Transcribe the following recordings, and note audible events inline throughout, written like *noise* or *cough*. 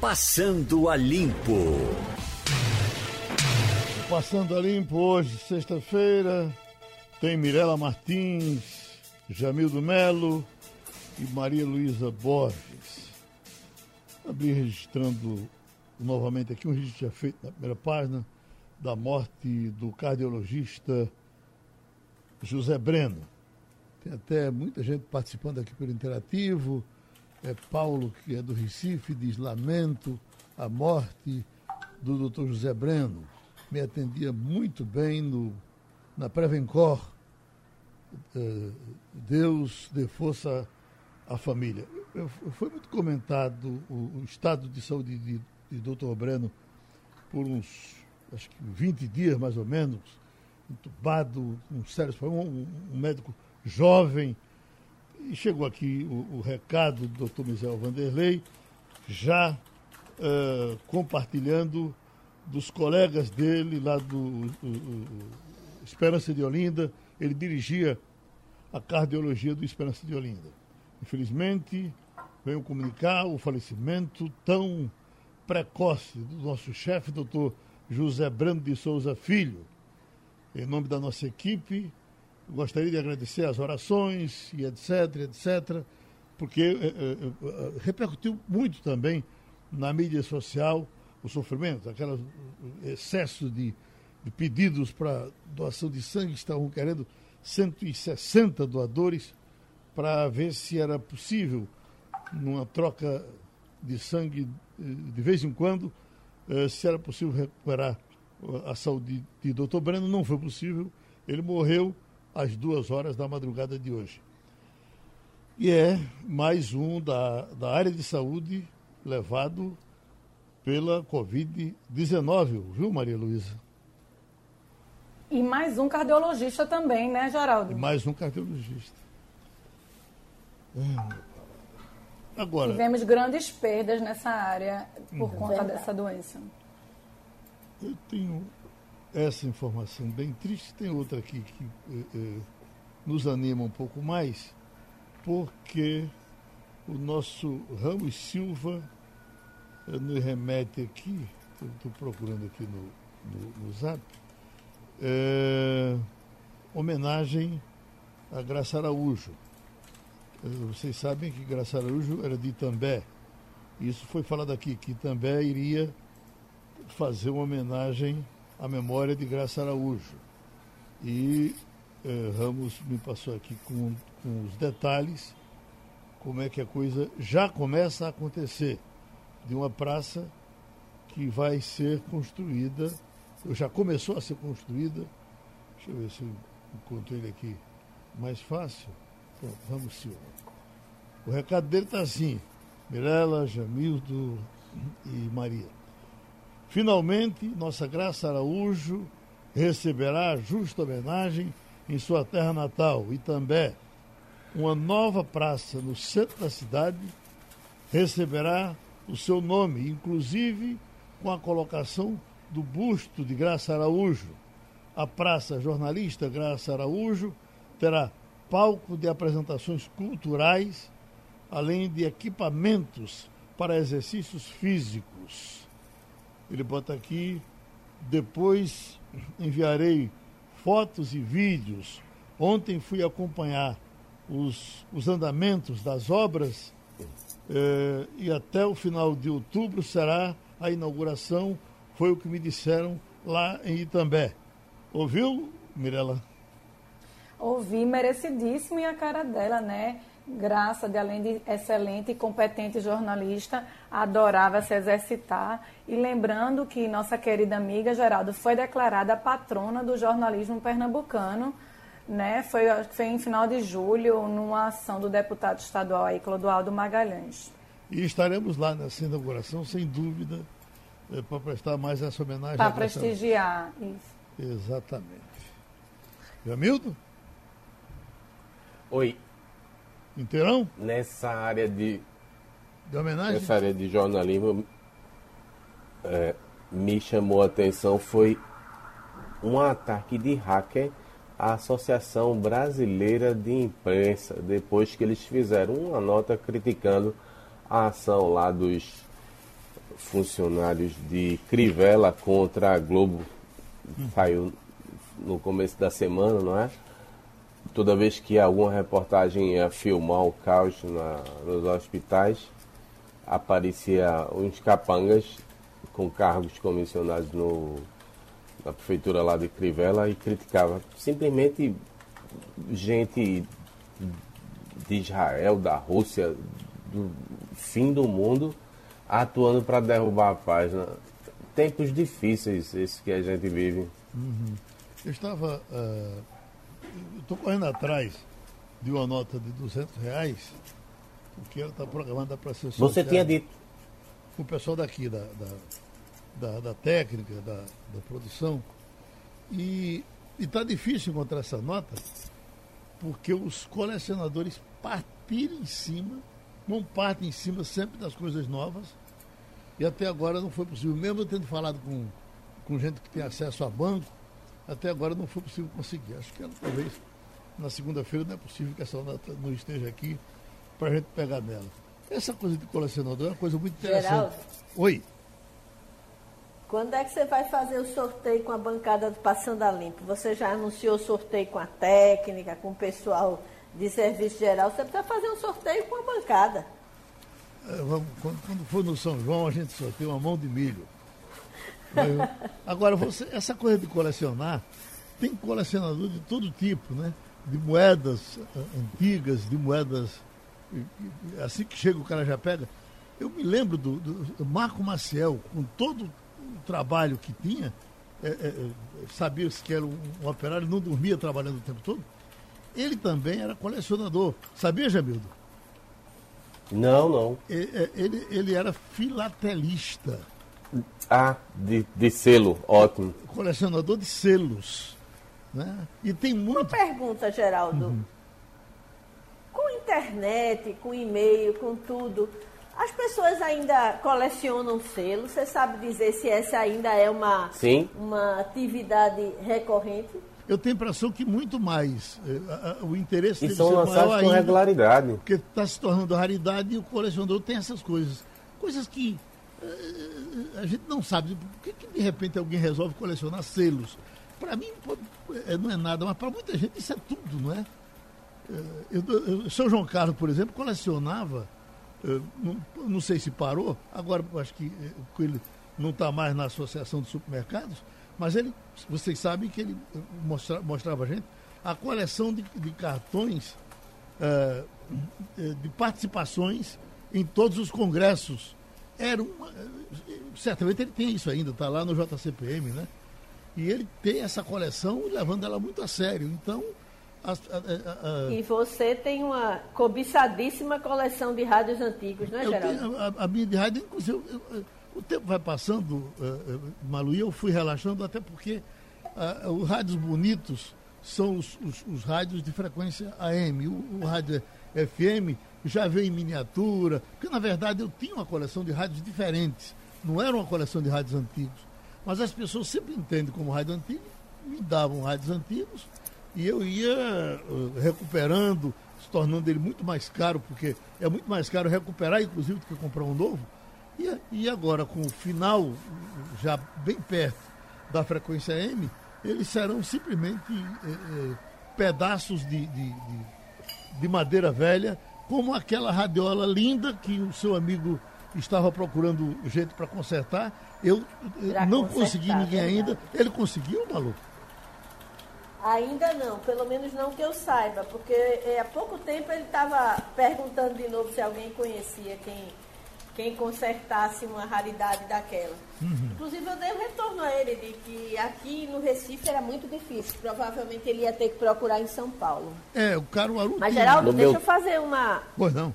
Passando a Limpo. Passando a Limpo hoje, sexta-feira, tem Mirela Martins, Jamildo Melo e Maria Luísa Borges. Abri registrando novamente aqui um registro já feito na primeira página da morte do cardiologista José Breno. Tem até muita gente participando aqui pelo Interativo. É Paulo, que é do Recife, diz lamento a morte do doutor José Breno. Me atendia muito bem no, na Prevencor. Uh, Deus dê força à família. Foi muito comentado o, estado de saúde de, de doutor Breno por uns, acho que 20 dias mais ou menos, entubado, sérios problemas, um, um médico jovem. E chegou aqui o, o recado do doutor Michel Vanderlei, já uh, compartilhando dos colegas dele lá do Esperança de Olinda. Ele dirigia a cardiologia do Esperança de Olinda. Infelizmente, veio comunicar o falecimento tão precoce do nosso chefe, doutor José Brando de Souza Filho. Em nome da nossa equipe, gostaria de agradecer as orações e etc, etc, porque é, é, repercutiu muito também na mídia social o sofrimento, aquele excesso de, de pedidos para doação de sangue, estavam querendo 160 doadores para ver se era possível, numa troca de sangue de vez em quando, se era possível recuperar a saúde de Dr. Breno. Não foi possível. Ele morreu às duas horas da madrugada de hoje. E é mais um da, da área de saúde levado pela Covid-19, viu, Maria Luísa? E mais um cardiologista também, né, Geraldo? E mais um cardiologista. É, agora. Tivemos grandes perdas nessa área por uhum. conta dessa doença. Eu tenho essa informação bem triste. Tem outra aqui que eh, eh, nos anima um pouco mais, porque o nosso Ramos Silva eh, nos remete aqui, estou procurando aqui no, no, no Zap, é, homenagem a Graça Araújo. Vocês sabem que Graça Araújo era de Itambé. Isso foi falado aqui, que Itambé iria fazer uma homenagem à memória de Graça Araújo. E eh, Ramos me passou aqui com, com os detalhes, como é que a coisa já começa a acontecer, de uma praça que vai ser construída, já começou a ser construída, deixa eu ver se eu encontro ele aqui mais fácil. Pronto, Ramos Silva. O recado dele está assim, Mirela, Jamildo e Maria. Finalmente, nossa Graça Araújo receberá justa homenagem em sua terra natal, Itambé. Uma nova praça no centro da cidade receberá o seu nome, inclusive com a colocação do busto de Graça Araújo. A Praça Jornalista Graça Araújo terá palco de apresentações culturais, além de equipamentos para exercícios físicos. Ele bota aqui, depois enviarei fotos e vídeos. Ontem fui acompanhar os, os andamentos das obras eh, e até o final de outubro será a inauguração, foi o que me disseram lá em Itambé. Ouviu, Mirela? Ouvi, merecidíssimo e a cara dela, né? Graça, de além de excelente e competente jornalista, adorava se exercitar. E lembrando que nossa querida amiga Geraldo foi declarada patrona do jornalismo pernambucano, né? Foi, foi em final de julho, numa ação do deputado estadual aí, Clodoaldo Magalhães. E estaremos lá nessa inauguração, sem dúvida, é, para prestar mais essa homenagem. Para prestigiar, isso. Exatamente. Jamildo? Oi, Inteirão? Nessa área de. De homenagem? Nessa área de jornalismo, é, me chamou a atenção foi um ataque de hacker à Associação Brasileira de Imprensa, depois que eles fizeram uma nota criticando a ação lá dos funcionários de Crivella contra a Globo. Saiu no começo da semana, não é? Toda vez que alguma reportagem ia filmar o caos na, nos hospitais, aparecia uns capangas com cargos comissionados no, na prefeitura lá de Crivella e criticava simplesmente gente de Israel, da Rússia, do fim do mundo, atuando para derrubar a paz. Né? Tempos difíceis esses que a gente vive. Uhum. Eu estava. Uh, estou correndo atrás de uma nota de 200 reais, porque ela está programada para ser Você tinha dito. O pessoal daqui, da, da, da, da técnica, da, da produção. E está difícil encontrar essa nota, porque os colecionadores partiram em cima, não partem em cima sempre das coisas novas, e até agora não foi possível. Mesmo eu tendo falado com, com gente que tem acesso a banco, até agora não foi possível conseguir. Acho que ela, talvez na segunda-feira não é possível que essa nota não esteja aqui para a gente pegar nela. Essa coisa de colecionador é uma coisa muito interessante. Geraldo, Oi. Quando é que você vai fazer o sorteio com a bancada do Passando a Limpo? Você já anunciou o sorteio com a técnica, com o pessoal de serviço geral? Você precisa fazer um sorteio com a bancada. É, vamos, quando, quando, for no São João, a gente sorteia uma mão de milho. Agora, você, essa coisa de colecionar, tem colecionador de todo tipo, né? De moedas eh, antigas, de moedas. Assim que chega o cara já pega. Eu me lembro do, do Marco Maciel, com todo o trabalho que tinha, é, é, sabia que era um, um, operário, não dormia trabalhando o tempo todo. Ele também era colecionador. Sabia, Jamildo? Não, não. Ele, ele, ele era filatelista. Ah, de, de selo, ótimo. Colecionador de selos. Né? E tem muito. Uma pergunta, Geraldo. Uhum. Com internet, com e-mail, com tudo, as pessoas ainda colecionam selos. Você sabe dizer se essa ainda é uma, Sim. uma atividade recorrente? Eu tenho a impressão que muito mais. Eh, o interesse e são lançados com regularidade. Porque está se tornando raridade e o colecionador tem essas coisas. Coisas que a gente não sabe. Por que, que, de repente alguém resolve colecionar selos? Para mim eh, não é nada, mas para muita gente isso é tudo, não é? Eu, eu, São João Carlos, por exemplo, colecionava não, não, sei se parou, agora acho que eh, ele não está mais na Associação de Supermercados, mas ele, vocês sabem que ele eh, mostra, mostrava a gente a coleção de, de cartões de participações em todos os congressos. Era uma, certamente ele tem isso ainda, está lá no JCPM, né? E ele tem essa coleção levando ela muito a sério. Então, e você tem uma cobiçadíssima coleção de rádios antigos, não é, Geraldo? Tenho, a, a, minha de rádio, inclusive, eu, eu, o tempo vai passando, uh, Malu, e eu fui relaxando, até porque uh, os rádios bonitos são os, os, os, rádios de frequência AM. O, o rádio FM já veio em miniatura, porque na verdade eu tinha uma coleção de rádios diferentes, não era uma coleção de rádios antigos. Mas as pessoas sempre entendem como rádio antigo, me davam rádios antigos e eu ia uh, recuperando, se tornando ele muito mais caro, porque é muito mais caro recuperar, inclusive, do que comprar um novo. E, e agora, com o final já bem perto da frequência M, eles serão simplesmente eh, eh, pedaços de, de, de, de madeira velha, como aquela radiola linda que o seu amigo estava procurando jeito para consertar. Eu pra não consertar, consegui ninguém ainda. Ele conseguiu, maluco? Ainda não, pelo menos não que eu saiba, porque é, há pouco tempo ele estava perguntando de novo se alguém conhecia quem, quem consertasse uma raridade daquela. Uhum. Inclusive eu dei um retorno a ele de que aqui no Recife era muito difícil, provavelmente ele ia ter que procurar em São Paulo. É, o Caruaru. Mas Geraldo, deixa meu... eu fazer uma. Pois não.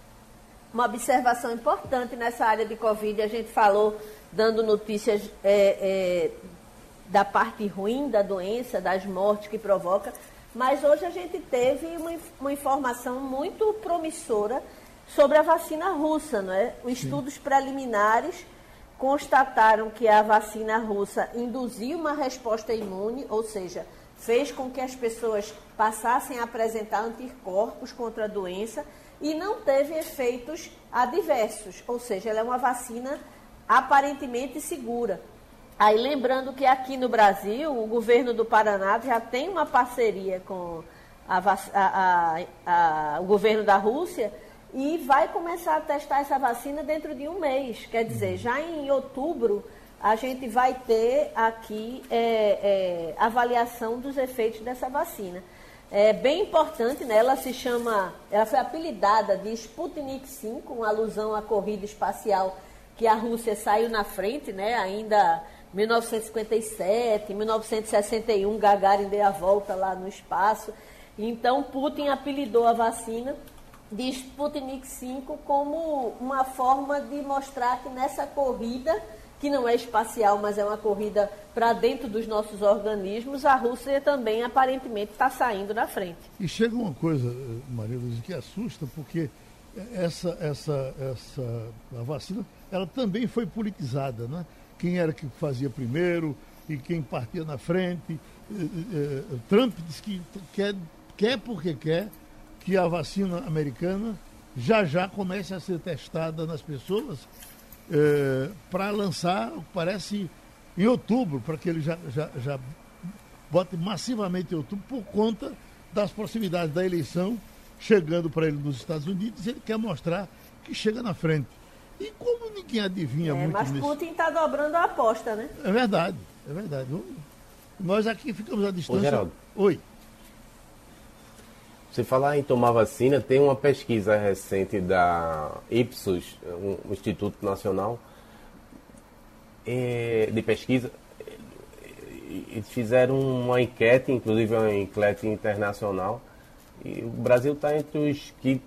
Uma observação importante nessa área de Covid. A gente falou, dando notícias é, é, da parte ruim da doença, das mortes que provoca, mas hoje a gente teve uma, uma informação muito promissora sobre a vacina russa, não é? Os estudos preliminares constataram que a vacina russa induziu uma resposta imune, ou seja, fez com que as pessoas passassem a apresentar anticorpos contra a doença e não teve efeitos adversos, ou seja, ela é uma vacina aparentemente segura. Aí lembrando que aqui no Brasil, o governo do Paraná já tem uma parceria com a, a, a, o governo da Rússia e vai começar a testar essa vacina dentro de um mês. Quer dizer, já em outubro a gente vai ter aqui é, é, avaliação dos efeitos dessa vacina. É bem importante, né? ela se chama, ela foi apelidada de Sputnik 5, uma alusão à corrida espacial que a Rússia saiu na frente, né? ainda 1957, 1961, Gagarin deu a volta lá no espaço. Então, Putin apelidou a vacina de Sputnik 5 como uma forma de mostrar que nessa corrida que não é espacial, mas é uma corrida para dentro dos nossos organismos, a Rússia também aparentemente está saindo na frente. E chega uma coisa, Maria Luiz, que assusta, porque essa, essa, essa a vacina ela também foi politizada, né? Quem era que fazia primeiro e quem partia na frente. Eh, eh, eh, Trump diz que quer, quer porque quer que a vacina americana já já comece a ser testada nas pessoas é, para lançar, parece, em outubro, para que ele já, já, já bote massivamente em outubro, por conta das proximidades da eleição chegando para ele nos Estados Unidos, ele quer mostrar que chega na frente. E como ninguém adivinha é, muito Mas nisso, Putin está dobrando a aposta, né? É verdade, é verdade. Nós aqui ficamos à distância. Ô, Geraldo. Oi. Você falar em tomar vacina, tem uma pesquisa recente da Ipsos, um Instituto Nacional é, de Pesquisa. Eles fizeram uma enquete, inclusive uma enquete internacional, e o Brasil está entre os que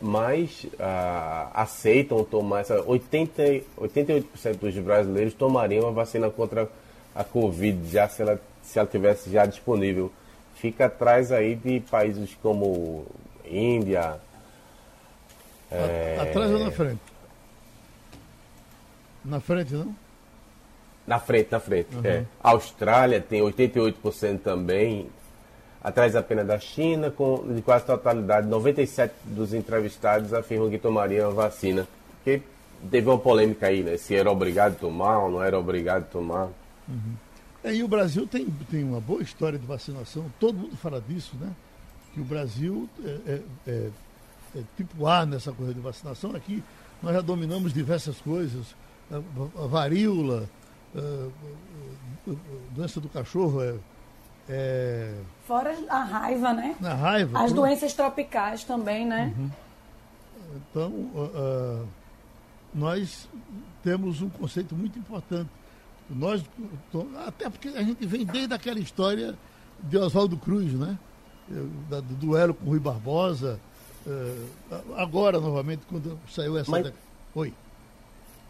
mais uh, aceitam tomar essa. 80, 88% dos brasileiros tomariam a vacina contra a Covid, já se ela, se ela tivesse já disponível fica atrás aí de países como Índia. É... Atrás ou na frente? Na frente, não? Na frente, na frente. Uhum. É. Austrália tem 88% também, atrás apenas da China, com de quase totalidade. 97% dos entrevistados afirmam que tomariam a vacina. Porque teve uma polêmica aí, né? Se era obrigado a tomar ou não era obrigado a tomar. Uhum. É, e o Brasil tem, tem uma boa história de vacinação, todo mundo fala disso, né? Que o Brasil é, é, é, é tipo A nessa coisa de vacinação. Aqui nós já dominamos diversas coisas, a, varíola, a, doença do cachorro é, é, Fora a raiva, né? A raiva. As doenças tropicais também, né? Uhum. Então, uh, uh, nós temos um conceito muito importante nós, até porque a gente vem desde aquela história de Oswaldo Cruz, né? do duelo com Rui Barbosa. Eh, agora, novamente, quando saiu essa. Mas, Oi.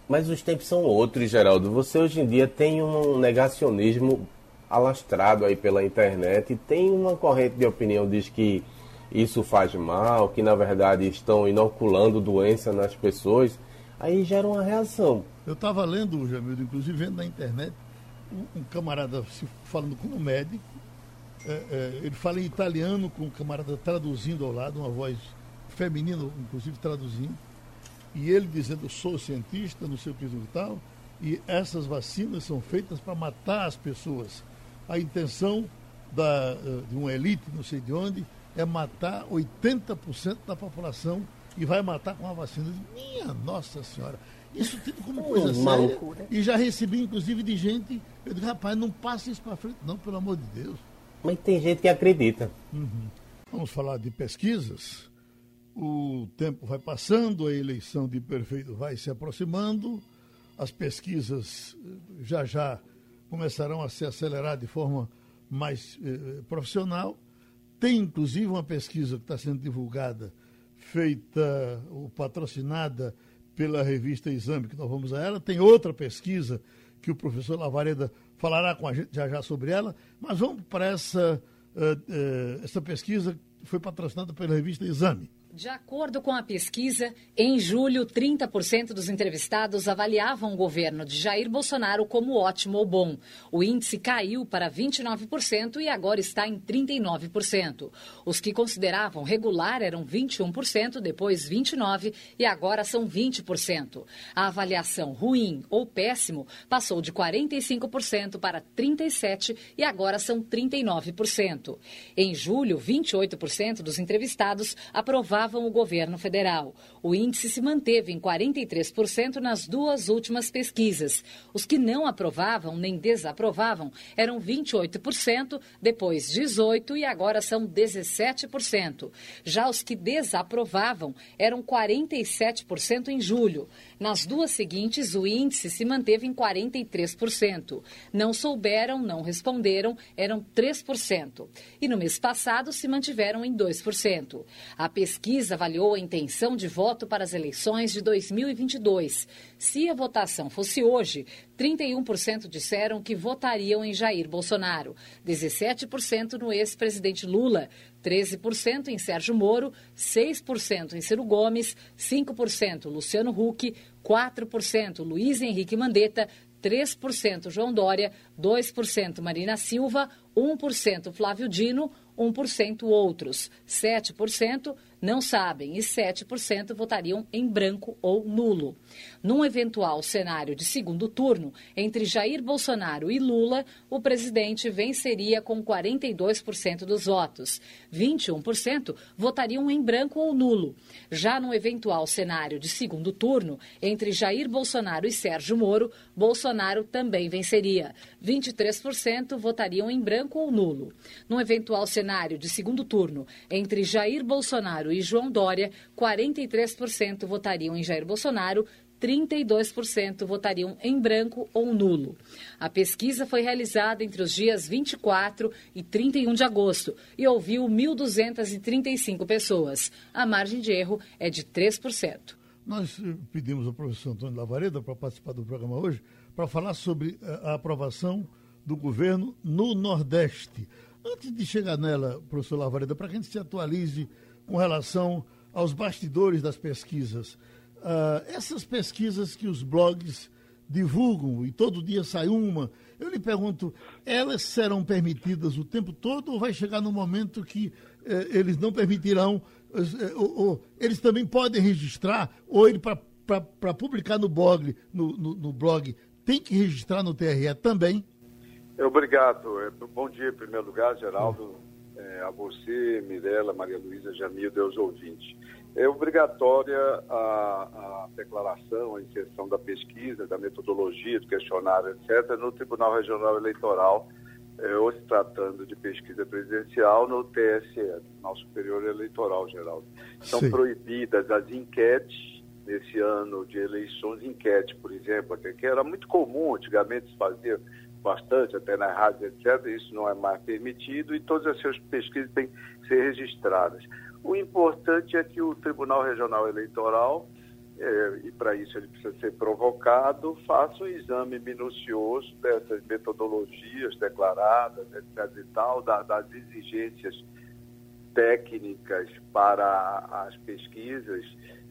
Mas os tempos são outros, Geraldo. Você hoje em dia tem um negacionismo alastrado aí pela internet. E tem uma corrente de opinião que diz que isso faz mal, que na verdade estão inoculando doença nas pessoas. Aí gera uma reação. Eu estava lendo, Jamildo, inclusive vendo na internet, um, um camarada se falando como médico, é, é, ele fala em italiano com um camarada traduzindo ao lado, uma voz feminina, inclusive traduzindo, e ele dizendo, sou cientista, não sei o que e tal, e essas vacinas são feitas para matar as pessoas. A intenção da, eh, de uma elite, não sei de onde, é matar 80% da população e vai matar com a vacina. Minha Nossa Senhora! Isso tido como coisa séria. Loucura. E já recebi, inclusive, de gente. Eu digo, rapaz, não passe isso para frente, não, pelo amor de Deus. Mas tem gente que acredita. Uhum. Vamos falar de pesquisas. O tempo vai passando, a eleição de prefeito vai se aproximando, as pesquisas eh, já já começarão a se acelerar de forma mais eh, profissional. Tem inclusive uma pesquisa que está sendo divulgada, feita ou patrocinada pela revista Exame, que nós vamos a ela. Tem outra pesquisa que o professor Lavareda falará com a gente já já sobre ela, mas vamos para essa, uh, uh, essa pesquisa que foi patrocinada pela revista Exame. De acordo com a pesquisa, em julho, 30% dos entrevistados avaliavam o governo de Jair Bolsonaro como ótimo ou bom. O índice caiu para 29% e agora está em 39%. Os que consideravam regular eram 21%, depois 29% e agora são 20%. A avaliação ruim ou péssimo passou de 45% para 37% e agora são 39%. Em julho, 28% dos entrevistados aprovavam apoiavam o governo federal. O índice se manteve em 43% nas duas últimas pesquisas. Os que não aprovavam nem desaprovavam eram 28%, depois 18% e agora são 17%. Já os que desaprovavam eram 47% em julho. Nas duas seguintes, o índice se manteve em 43%. Não souberam, não responderam, eram 3%. E no mês passado se mantiveram em 2%. A pesquisa avaliou a intenção de voto para as eleições de 2022. Se a votação fosse hoje, 31% disseram que votariam em Jair Bolsonaro, 17% no ex-presidente Lula, 13% em Sérgio Moro, 6% em Ciro Gomes, 5% Luciano Huck, 4% Luiz Henrique Mandetta, 3% João Dória, 2% Marina Silva, 1% Flávio Dino, 1% outros, 7% não sabem e 7% votariam em branco ou nulo. Num eventual cenário de segundo turno, entre Jair Bolsonaro e Lula, o presidente venceria com 42% dos votos. 21% votariam em branco ou nulo. Já no eventual cenário de segundo turno, entre Jair Bolsonaro e Sérgio Moro, Bolsonaro também venceria. 23% votariam em branco ou nulo. No eventual cenário de segundo turno, entre Jair Bolsonaro e João Dória, 43% votariam em Jair Bolsonaro, 32% votariam em branco ou nulo. A pesquisa foi realizada entre os dias 24 e 31 de agosto e ouviu 1.235 pessoas. A margem de erro é de 3%. Nós eh, pedimos ao professor Antônio Lavareda para participar do programa hoje para falar sobre eh, a aprovação do governo no Nordeste. Antes de chegar nela, professor Lavareda, para que a gente se atualize com relação aos bastidores das pesquisas. Uh, essas pesquisas que os blogs divulgam e todo dia sai uma, eu lhe pergunto, elas serão permitidas o tempo todo ou vai chegar no momento que eh, eles não permitirão, eh, ou, ou, eles também podem registrar, ou ele para publicar no blog, no, no, no, blog, tem que registrar no TRE também? Obrigado. É, bom dia, em primeiro lugar, Geraldo é, a você, Mirela, Maria Luísa, Jamil, Deus ouvintes. É obrigatória a, a, declaração, a inserção da pesquisa, da metodologia, do questionário, etc., no Tribunal Regional Eleitoral, é, ou se tratando de pesquisa presidencial, no TSE, Tribunal Superior Eleitoral Geral. São Sim. proibidas as enquetes nesse ano de eleições, enquete, por exemplo, que era muito comum, antigamente se fazia bastante, até na rádio, etc. Isso não é mais permitido e todas as suas pesquisas têm que ser registradas. O importante é que o Tribunal Regional Eleitoral, é, e para isso ele precisa ser provocado, faça um exame minucioso dessas metodologias declaradas, etc. e tal, da, das exigências técnicas para as pesquisas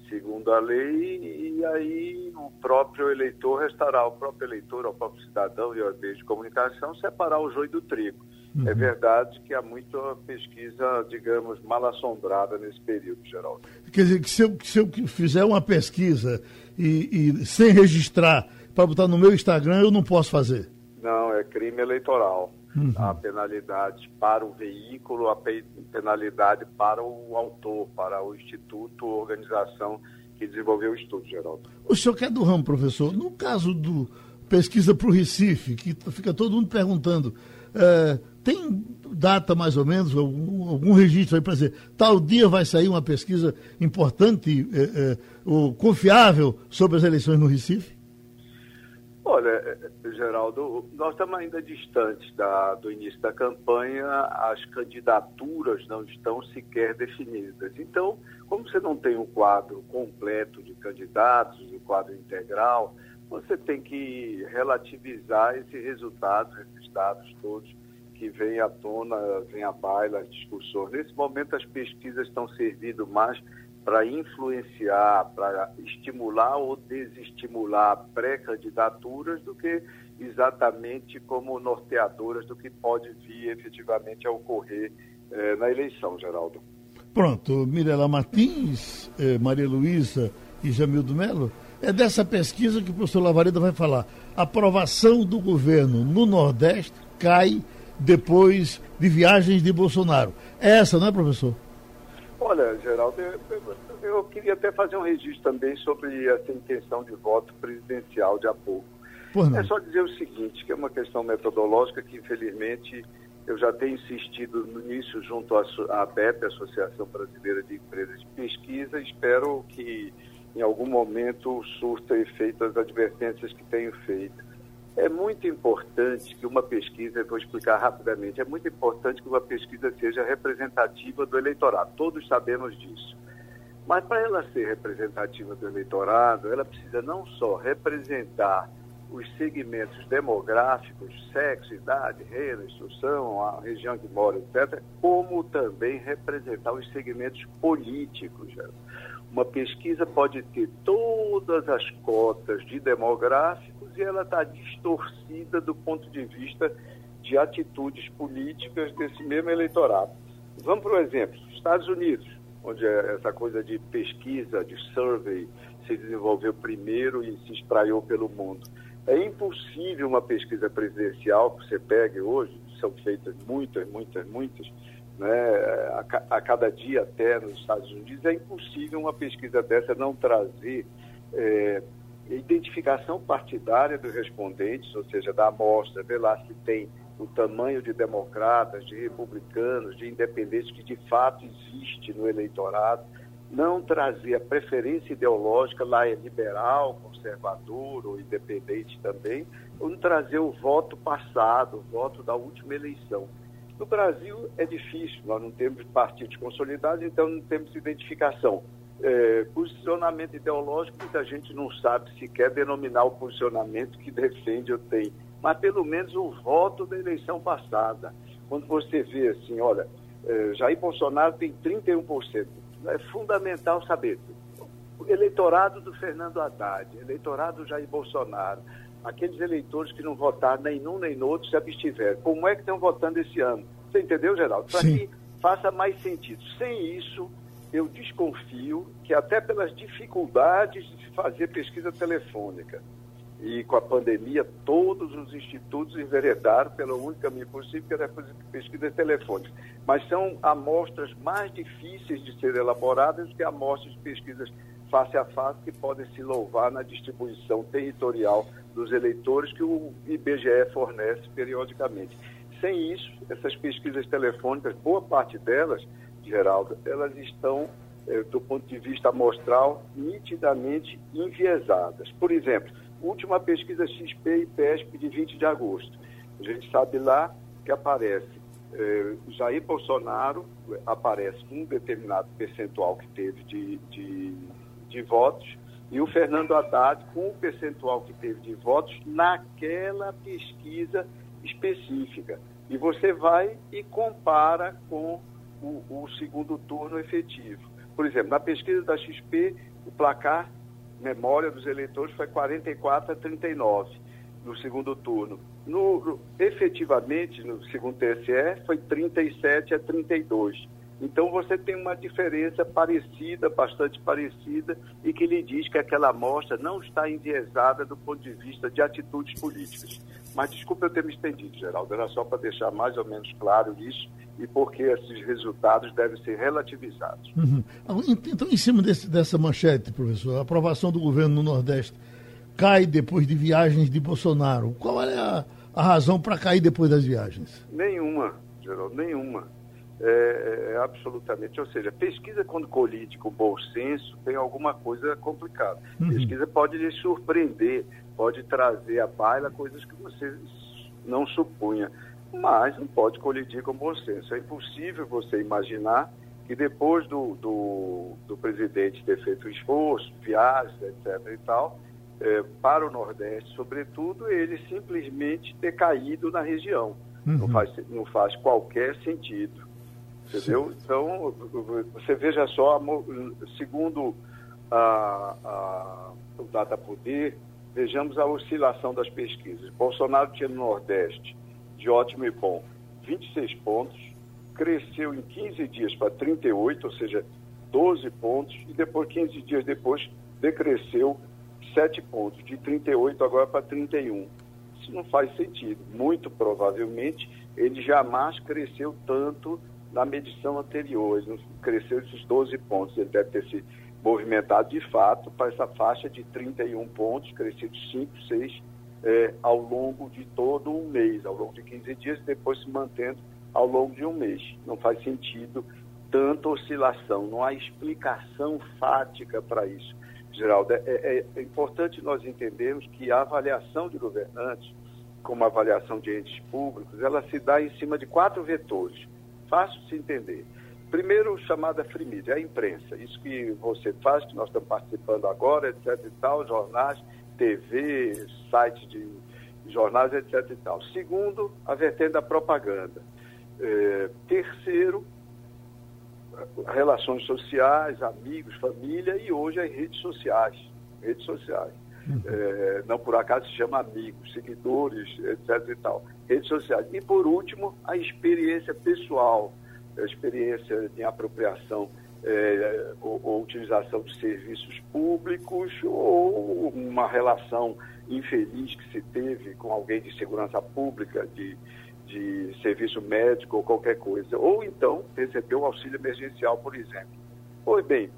segundo a lei, e aí o próprio eleitor restará o próprio eleitor, ao próprio cidadão e ao meio de comunicação separar o joio do trigo. É uhum. É verdade que há muita pesquisa, digamos, mal assombrada nesse período, Geraldo. Quer dizer, que se eu, se eu fizer uma pesquisa e, e sem registrar para botar no meu Instagram, eu não posso fazer? Não, é crime eleitoral. Uhum. A penalidade para o veículo, a penalidade para o autor, para o instituto, organização que desenvolveu o estudo, Geraldo. O senhor que é do ramo, professor, no caso do pesquisa para o Recife, que fica todo mundo perguntando, é, tem data mais ou menos, algum, algum registro aí para dizer, tal dia vai sair uma pesquisa importante é, é, ou confiável sobre as eleições no Recife? Olha, eh, Geraldo, nós estamos ainda distantes da, do início da campanha, as candidaturas não estão sequer definidas. Então, como você não tem um quadro completo de candidatos, um quadro integral, você tem que relativizar esse resultado, esses dados todos que vêm à tona, vêm à baila as discussões. Nesse momento, as pesquisas estão servindo mais para influenciar, para estimular ou desestimular pré-candidaturas do que exatamente como norteadoras do que pode vir efetivamente a ocorrer eh, na eleição, Geraldo. Pronto, Mirela Martins, eh, Maria Luísa e Jamildo Melo, é dessa pesquisa que o professor Lavareda vai falar. A aprovação do governo no Nordeste cai depois de viagens de Bolsonaro. É essa, não é, professor? Olha, Geraldo, eu, queria até fazer um registro também sobre essa intenção de voto presidencial de há pouco. É só dizer o seguinte, que é uma questão metodológica que, infelizmente, eu já tenho insistido no início junto à ABEP, Associação Brasileira de Empresas de Pesquisa, espero que em algum momento surta efeito as advertências que tenho feito. É muito importante que uma pesquisa, vou explicar rapidamente, é muito importante que uma pesquisa seja representativa do eleitorado. Todos sabemos disso. Mas para ela ser representativa do eleitorado, ela precisa não só representar os segmentos demográficos, sexo, idade, renda, instrução, a região que mora, etc., como também representar os segmentos políticos. Uma pesquisa pode ter todas as cotas de demográficos e ela está distorcida do ponto de vista de atitudes políticas desse mesmo eleitorado. Vamos para o exemplo, Estados Unidos, onde é essa coisa de pesquisa, de survey, se desenvolveu primeiro e se espraiou pelo mundo. É impossível uma pesquisa presidencial que você pegue hoje, são feitas muitas, muitas, muitas, né, a, a, cada dia até nos Estados Unidos, é impossível uma pesquisa dessa não trazer é, identificação partidária dos respondentes, ou seja, da amostra, ver lá se tem o tamanho de democratas, de republicanos, de independentes que de fato existe no eleitorado, não trazer a preferência ideológica, lá é liberal, conservador ou independente também, não trazer o voto passado, o voto da última eleição. No Brasil é difícil, nós não temos partidos consolidados, então não temos identificação. É, posicionamento ideológico, muita gente não sabe sequer denominar o posicionamento que defende ou tem, mas pelo menos o voto da eleição passada. Quando você vê assim, olha, é, Jair Bolsonaro tem 31%, é fundamental saber. O eleitorado do Fernando Haddad, eleitorado do Jair Bolsonaro, aqueles eleitores que não votaram nem num nem no outro se abstiveram. Como é que estão votando esse ano? Você entendeu, Geraldo? Para que faça mais sentido. Sem isso, eu desconfio que até pelas dificuldades de fazer pesquisa telefônica e com a pandemia, todos os institutos enveredaram pelo único caminho possível, que era fazer pesquisa telefônica. Mas são amostras mais difíceis de ser elaboradas do que amostras de pesquisas face a face que podem se louvar na distribuição territorial dos eleitores que o IBGE fornece periodicamente. Sem isso, essas pesquisas telefônicas, boa parte delas, Geraldo, elas estão, eh, do ponto de vista amostral, nitidamente enviesadas. Por exemplo, última pesquisa XP e PESP de 20 de agosto. A gente sabe lá que aparece eh, Jair Bolsonaro, aparece um determinado percentual que teve de, de, de votos, e o Fernando Haddad com o percentual que teve de votos naquela pesquisa específica. E você vai e compara com o, o, segundo turno efetivo. Por exemplo, na pesquisa da XP, o placar memória dos eleitores foi 44 a 39 no segundo turno. No, efetivamente, no segundo TSE, foi 37 a 32. Então você tem uma diferença parecida, bastante parecida, e que lhe diz que aquela amostra não está enviesada do ponto de vista de atitudes políticas. Mas desculpa eu ter me estendido, Geraldo, era só para deixar mais ou menos claro isso e porque esses resultados devem ser relativizados. Uhum. Então, em cima desse, dessa manchete, professor, a aprovação do governo no Nordeste cai depois de viagens de Bolsonaro. Qual é a, a razão para cair depois das viagens? Nenhuma, Geraldo, nenhuma. É, é, é, absolutamente. Ou seja, pesquisa quando colide com bom senso tem alguma coisa complicada. Uhum. Pesquisa pode lhe surpreender, pode trazer à baila coisas que você não supunha, mas não pode colidir com bom senso. É impossível você imaginar que depois do, do, do presidente ter feito esforço, viagens, etc. e tal, é, para o Nordeste, sobretudo, ele simplesmente ter caído na região. Uhum. Não, faz, não faz qualquer sentido. Entendeu? Sim. Então, você veja só, segundo a, a, o Data Poder, vejamos a oscilação das pesquisas. Bolsonaro tinha no Nordeste, de ótimo e bom, 26 pontos, cresceu em 15 dias para 38, ou seja, 12 pontos, e depois, 15 dias depois, decresceu 7 pontos, de 38 agora para 31. Isso não faz sentido. Muito provavelmente, ele jamais cresceu tanto na medição anterior, ele cresceu esses 12 pontos, ele deve ter se movimentado de fato para essa faixa de 31 pontos, crescido 5, 6 é, ao longo de todo um mês, ao longo de 15 dias, depois se mantendo ao longo de um mês. Não faz sentido tanta oscilação, não há explicação fática para isso. Geraldo, é, é, é, importante nós entendermos que a avaliação de governantes, como a avaliação de entes públicos, ela se dá em cima de quatro vetores. Fácil de se entender. Primeiro, chamada free media, a imprensa. Isso que você faz, que nós estamos participando agora, etc e tal, jornais, TV, sites de jornais, etc e tal. Segundo, a vertente da propaganda. É, terceiro, relações sociais, amigos, família e hoje as redes sociais. Redes sociais. É, não por acaso se chama amigos, seguidores, etc e tal. Redes sociais. E por último, a experiência pessoal experiência de apropriação é, ou, ou, utilização de serviços públicos ou uma relação infeliz que se teve com alguém de segurança pública, de, de serviço médico ou qualquer coisa. Ou então recebeu auxílio emergencial, por exemplo. Pois bem,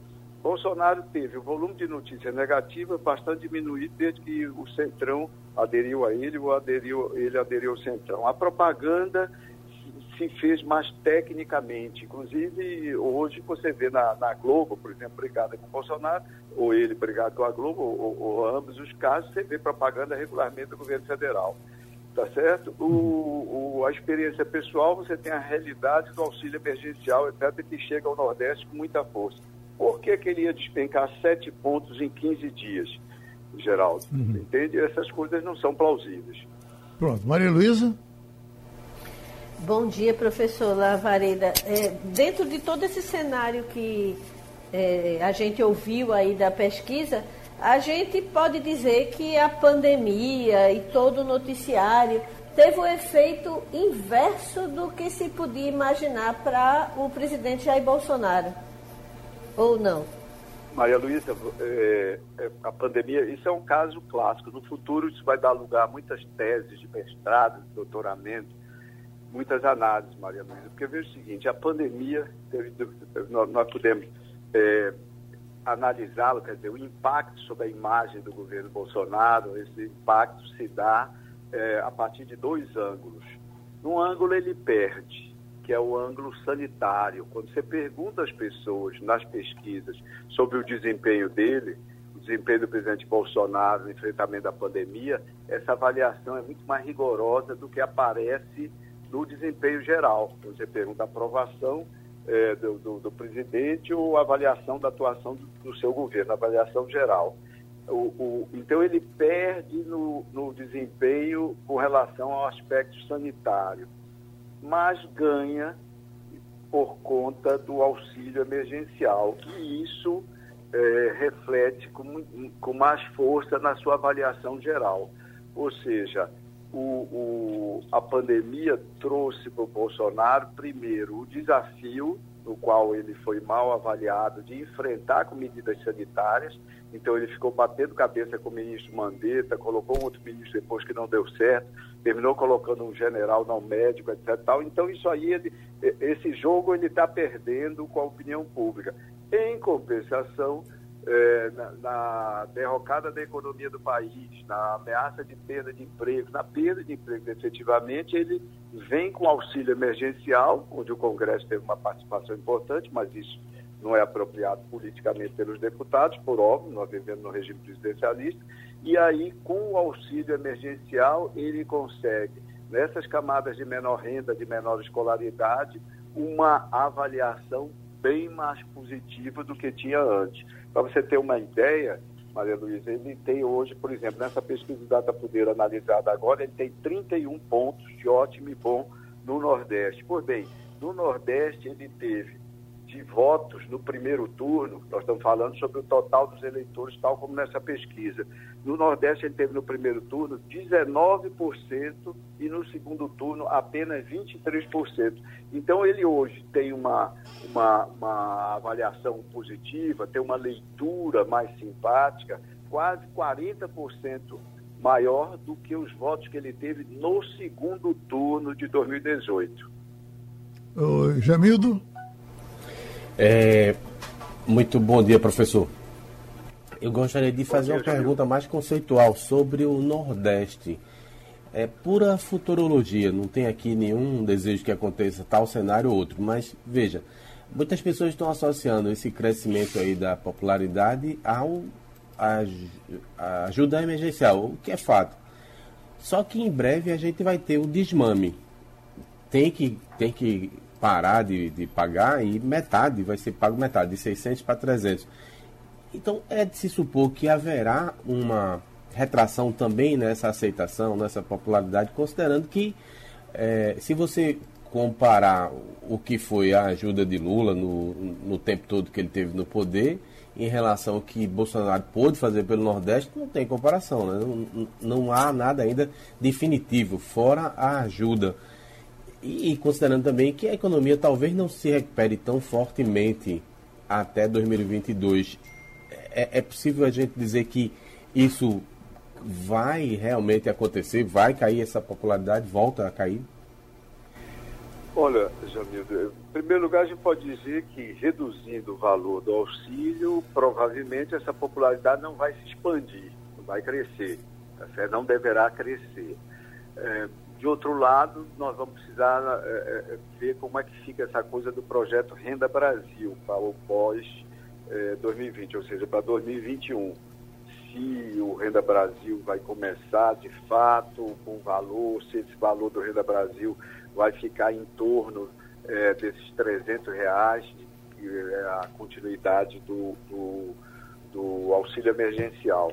Bolsonaro teve o volume de notícias negativas bastante diminuído desde que o Centrão aderiu a ele ou aderiu, ele aderiu ao Centrão. A propaganda se fez mais tecnicamente. Inclusive, hoje você vê na, na Globo, por exemplo, brigada com o Bolsonaro, ou ele brigado com a Globo, ou, ou, ambos os casos, você vê propaganda regularmente do governo federal. Tá certo? O, o, a experiência pessoal, você tem a realidade do auxílio emergencial, etc., que chega ao Nordeste com muita força. Por que, que ele ia despencar sete pontos em 15 dias, Geraldo? Uhum. Entende? Essas coisas não são plausíveis. Pronto. Maria Luísa? Bom dia, professor Lavareda. É, dentro de todo esse cenário que é, a gente ouviu aí da pesquisa, a gente pode dizer que a pandemia e todo o noticiário teve o um efeito inverso do que se podia imaginar para o presidente Jair Bolsonaro. Ou não? Maria Luísa, é, é, a pandemia, isso é um caso clássico. No futuro, isso vai dar lugar a muitas teses de mestrado, de doutoramento, muitas análises, Maria Luísa, porque veja o seguinte, a pandemia, nós, nós podemos é, analisá-lo, quer dizer, o impacto sobre a imagem do governo Bolsonaro, esse impacto se dá é, a partir de dois ângulos. Num ângulo ele perde, que é o ângulo sanitário. Quando você pergunta às pessoas nas pesquisas sobre o desempenho dele, o desempenho do presidente Bolsonaro no enfrentamento da pandemia, essa avaliação é muito mais rigorosa do que aparece do desempenho geral. Então, você pergunta a aprovação é, do, do, do, presidente ou avaliação da atuação do, do seu governo, avaliação geral. O, o, então, ele perde no, no desempenho com relação ao aspecto sanitário, mas ganha por conta do auxílio emergencial. E isso é, reflete com, com mais força na sua avaliação geral. Ou seja, o, o, a pandemia trouxe para o Bolsonaro, primeiro, o desafio, no qual ele foi mal avaliado, de enfrentar com medidas sanitárias. Então, ele ficou batendo cabeça com o ministro Mandetta, colocou outro ministro depois que não deu certo, terminou colocando um general não médico, etc. Tal. Então, isso aí, ele, esse jogo ele está perdendo com a opinião pública. Em compensação, é, na, na, derrocada da economia do país, na ameaça de perda de empregos, na perda de empregos efetivamente, ele vem com auxílio emergencial, onde o Congresso teve uma participação importante, mas isso não é apropriado politicamente pelos deputados, por óbvio, nós vivemos no regime presidencialista, e aí, com o auxílio emergencial, ele consegue, nessas camadas de menor renda, de menor escolaridade, uma avaliação bem mais positiva do que tinha antes. Para você ter uma ideia, Maria Luísa, ele tem hoje, por exemplo, nessa pesquisa de data poder analisada agora, ele tem 31 pontos de ótimo e bom no Nordeste. Pois bem, No Nordeste, ele teve de votos no primeiro turno, nós estamos falando sobre o total dos eleitores, tal como nessa pesquisa. No Nordeste, ele teve no primeiro turno 19% e no segundo turno apenas 23%. Então, ele hoje tem uma, uma, uma avaliação positiva, tem uma leitura mais simpática, quase 40% maior do que os votos que ele teve no segundo turno de 2018. Oi, Jamildo? É, muito bom dia, professor. Eu gostaria de fazer uma pergunta mais conceitual sobre o Nordeste. É pura futurologia, não tem aqui nenhum desejo que aconteça tal cenário ou outro, mas veja, muitas pessoas estão associando esse crescimento aí da popularidade ao a, a ajuda emergencial, o que é fato. Só que em breve a gente vai ter o desmame. Tem que, tem que parar de, de pagar e metade vai ser pago metade, de 600 para 300. Então é de se supor que haverá uma retração também nessa aceitação, nessa popularidade, considerando que é, se você comparar o que foi a ajuda de Lula no, no tempo todo que ele teve no poder, em relação ao que Bolsonaro pôde fazer pelo Nordeste, não tem comparação. Né? Não, não há nada ainda definitivo, fora a ajuda. E, e, considerando também que a economia talvez não se recupere tão fortemente até 2022, é, é possível a gente dizer que isso vai realmente acontecer? Vai cair essa popularidade? Volta a cair? Olha, Jamildo, em primeiro lugar, a gente pode dizer que reduzindo o valor do auxílio, provavelmente essa popularidade não vai se expandir, não vai crescer, tá não deverá crescer. É, de outro lado, nós vamos precisar é, ver como é que fica essa coisa do projeto Renda Brasil para o pós-2020, é, ou seja, para 2021. Se o Renda Brasil vai começar de fato com valor, se esse valor do Renda Brasil vai ficar em torno é, desses 300 reais, que é a continuidade do, do, do, auxílio emergencial.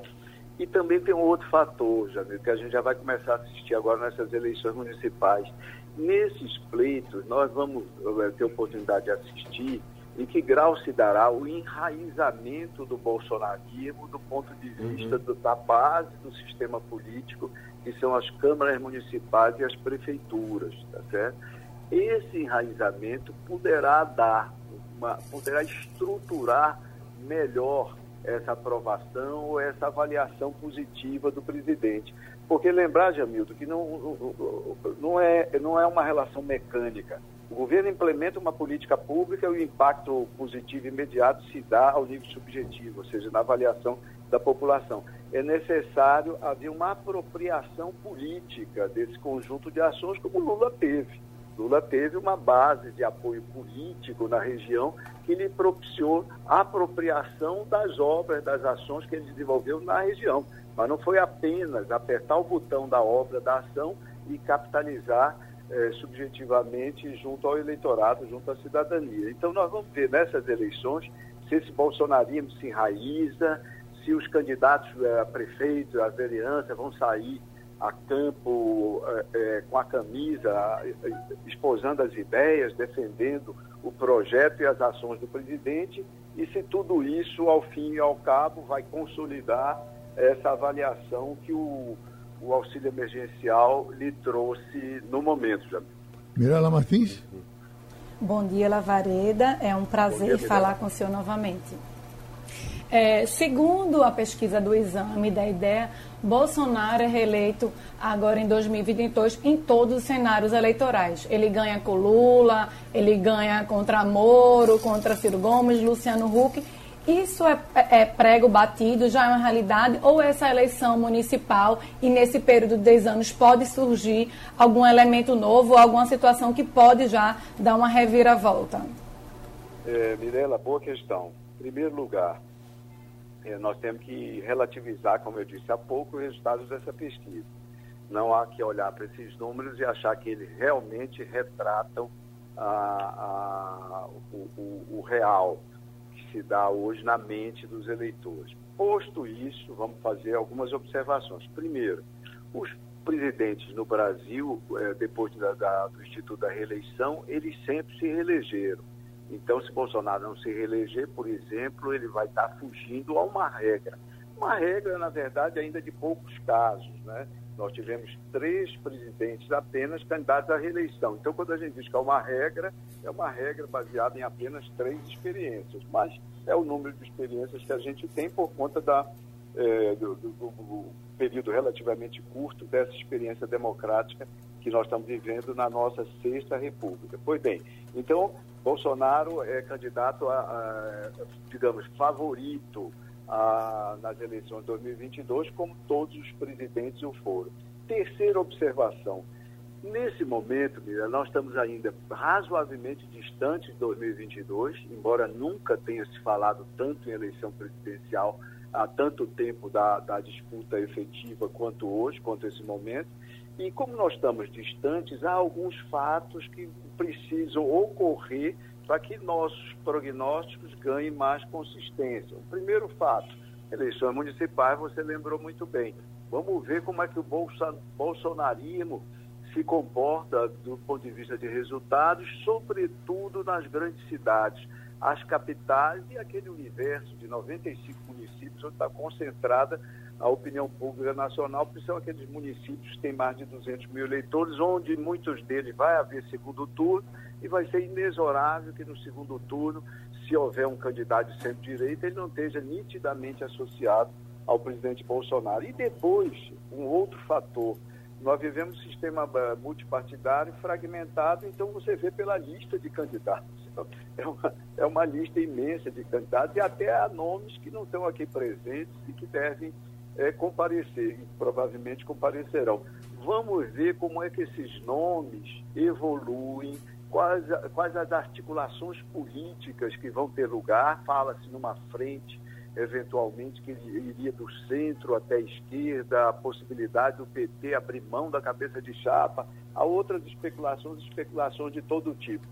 E também tem um outro fator, Jamil, que a gente já vai começar a assistir agora nessas eleições municipais. Nesses pleitos, nós vamos é, ter oportunidade de assistir em que grau se dará o enraizamento do bolsonarismo do ponto de vista uhum. do, da base do sistema político que são as câmaras municipais e as prefeituras, tá certo? Esse enraizamento poderá dar, uma, poderá estruturar melhor essa aprovação ou essa avaliação positiva do presidente. Porque lembrar, Jamildo, que não, não, é, não é uma relação mecânica. O governo implementa uma política pública e o impacto positivo imediato se dá ao nível subjetivo, ou seja, na avaliação da população. É necessário haver uma apropriação política desse conjunto de ações, como Lula teve. Lula teve uma base de apoio político na região que lhe propiciou a apropriação das obras, das ações que ele desenvolveu na região. Mas não foi apenas apertar o botão da obra, da ação e capitalizar eh, subjetivamente junto ao eleitorado, junto à cidadania. Então nós vamos ver nessas eleições se esse bolsonarismo se enraiza, se os candidatos eh, a prefeito, a vereança vão sair a campo é, com a camisa, exposando as ideias, defendendo o projeto e as ações do presidente, e se tudo isso, ao fim e ao cabo, vai consolidar essa avaliação que o, o auxílio emergencial lhe trouxe no momento, Jamil. Mirela Martins. Bom dia, Lavareda. É um prazer dia, falar com o senhor novamente. É, segundo a pesquisa do exame da IDEA, Bolsonaro é reeleito agora em 2022 em todos os cenários eleitorais. Ele ganha com Lula, ele ganha contra Moro, contra Ciro Gomes, Luciano Huck. Isso é, é, prego batido, já é uma realidade? Ou essa eleição municipal e nesse período de 10 anos pode surgir algum elemento novo, alguma situação que pode já dar uma reviravolta? É, Mirela, boa questão. Em primeiro lugar, nós temos que relativizar, como eu disse há pouco, os resultados dessa pesquisa. Não há que olhar para esses números e achar que eles realmente retratam a, a, o, o, o real que se dá hoje na mente dos eleitores. Posto isso, vamos fazer algumas observações. Primeiro, Os presidentes no Brasil, é, depois da, da, do Instituto da Reeleição, eles sempre se reelegeram. Então, se Bolsonaro não se reeleger, por exemplo, ele vai estar fugindo a uma regra. Uma regra, na verdade, ainda de poucos casos. Né? Nós tivemos três presidentes apenas candidatos à reeleição. Então, quando a gente diz que é uma regra, é uma regra baseada em apenas três experiências. Mas é o número de experiências que a gente tem por conta da, é, do, do, do, período relativamente curto dessa experiência democrática que nós estamos vivendo na nossa sexta república. Pois bem, então Bolsonaro é candidato a, a digamos, favorito a, nas eleições de 2022, como todos os presidentes o foram. Terceira observação. Nesse momento, Mira, nós estamos ainda razoavelmente distantes de 2022, embora nunca tenha se falado tanto em eleição presidencial há tanto tempo da, da disputa efetiva quanto hoje, quanto esse momento. E como nós estamos distantes, há alguns fatos que precisam ocorrer para que nossos prognósticos ganhem mais consistência. O primeiro fato, eleições municipais, você lembrou muito bem. Vamos ver como é que o bolsa, bolsonarismo se comporta do ponto de vista de resultados, sobretudo nas grandes cidades, as capitais e aquele universo de 95 municípios onde está concentrada a opinião pública nacional, porque são aqueles municípios que têm mais de 200 mil eleitores, onde muitos deles vai haver segundo turno e vai ser inexorável que no segundo turno, se houver um candidato de centro-direita, ele não esteja nitidamente associado ao presidente Bolsonaro. E depois, um outro fator, nós vivemos um sistema eh, multipartidário fragmentado, então você vê pela lista de candidatos. *laughs* É uma, é uma lista imensa de candidatos e até há nomes que não estão aqui presentes e que devem é, comparecer, e provavelmente comparecerão. Vamos ver como é que esses nomes evoluem, quais, quais as articulações políticas que vão ter lugar. Fala-se numa frente, eventualmente, que iria do centro até a esquerda, a possibilidade do PT abrir mão da cabeça de chapa. Há outras especulações, especulações de todo tipo.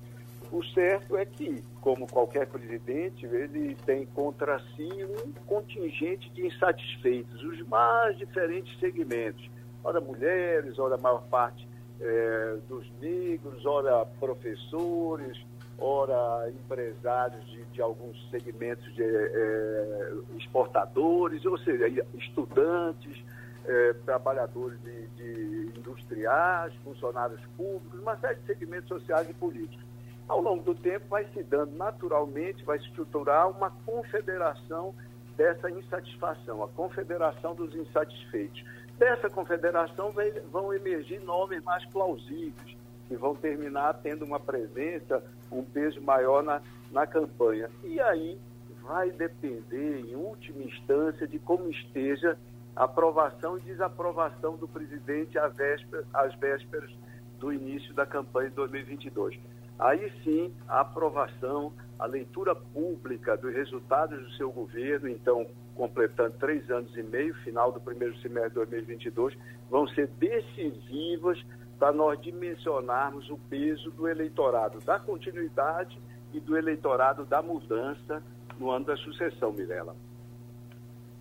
O certo é que, como qualquer presidente, ele tem contra si um contingente de insatisfeitos, os mais diferentes segmentos. Ora mulheres, ora a maior parte é, dos negros, ora professores, ora empresários de, de alguns segmentos de é, exportadores, ou seja, estudantes, é, trabalhadores de, de industriais, funcionários públicos, uma série de segmentos sociais e políticos ao longo do tempo vai se dando naturalmente, vai se estruturar uma confederação dessa insatisfação, a confederação dos insatisfeitos. Dessa confederação vão emergir nomes mais plausíveis, que vão terminar tendo uma presença, um peso maior na, na campanha. E aí vai depender, em última instância, de como esteja a aprovação e desaprovação do presidente às vésperas do início da campanha de 2022. Aí sim, a aprovação, a leitura pública dos resultados do seu governo, então, completando três anos e meio, final do primeiro semestre de 2022, vão ser decisivas para nós dimensionarmos o peso do eleitorado da continuidade e do eleitorado da mudança no ano da sucessão, Mirella.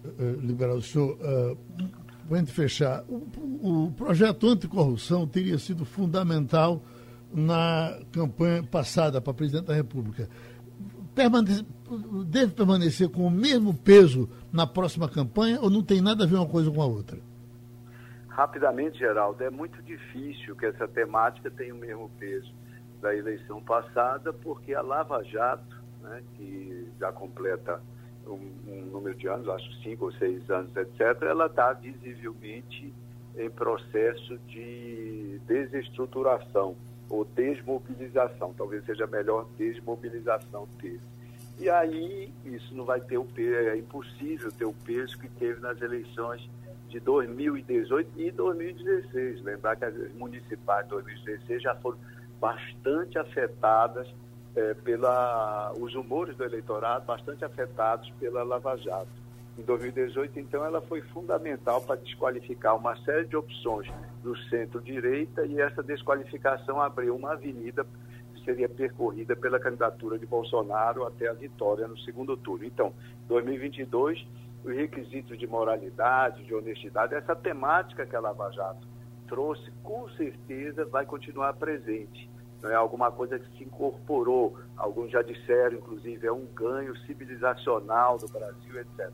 Uh, liberal, senhor, uh, para a gente fechar, o, o projeto anticorrupção teria sido fundamental na campanha passada para presidente da República, permanece, deve permanecer com o mesmo peso na próxima campanha ou não tem nada a ver uma coisa com a outra? Rapidamente, Geraldo, é muito difícil que essa temática tenha o mesmo peso da eleição passada, porque a Lava Jato, né, que já completa um, um número de anos, acho cinco ou seis anos, etc., ela está visivelmente em processo de desestruturação ou desmobilização, talvez seja melhor desmobilização ter. E aí isso não vai ter o peso, é impossível ter o peso que teve nas eleições de 2018 e 2016. Lembrar que as municipais de 2016 já foram bastante afetadas é, pela os humores do eleitorado, bastante afetados pela Lava Jato. Em 2018, então, ela foi fundamental para desqualificar uma série de opções do centro-direita e essa desqualificação abriu uma avenida que seria percorrida pela candidatura de Bolsonaro até a vitória no segundo turno. Então, 2022 os requisitos de moralidade, de honestidade, essa temática que a Lava Jato trouxe, com certeza vai continuar presente. Não é alguma coisa que se incorporou, alguns já disseram, inclusive, é um ganho civilizacional do Brasil, etc.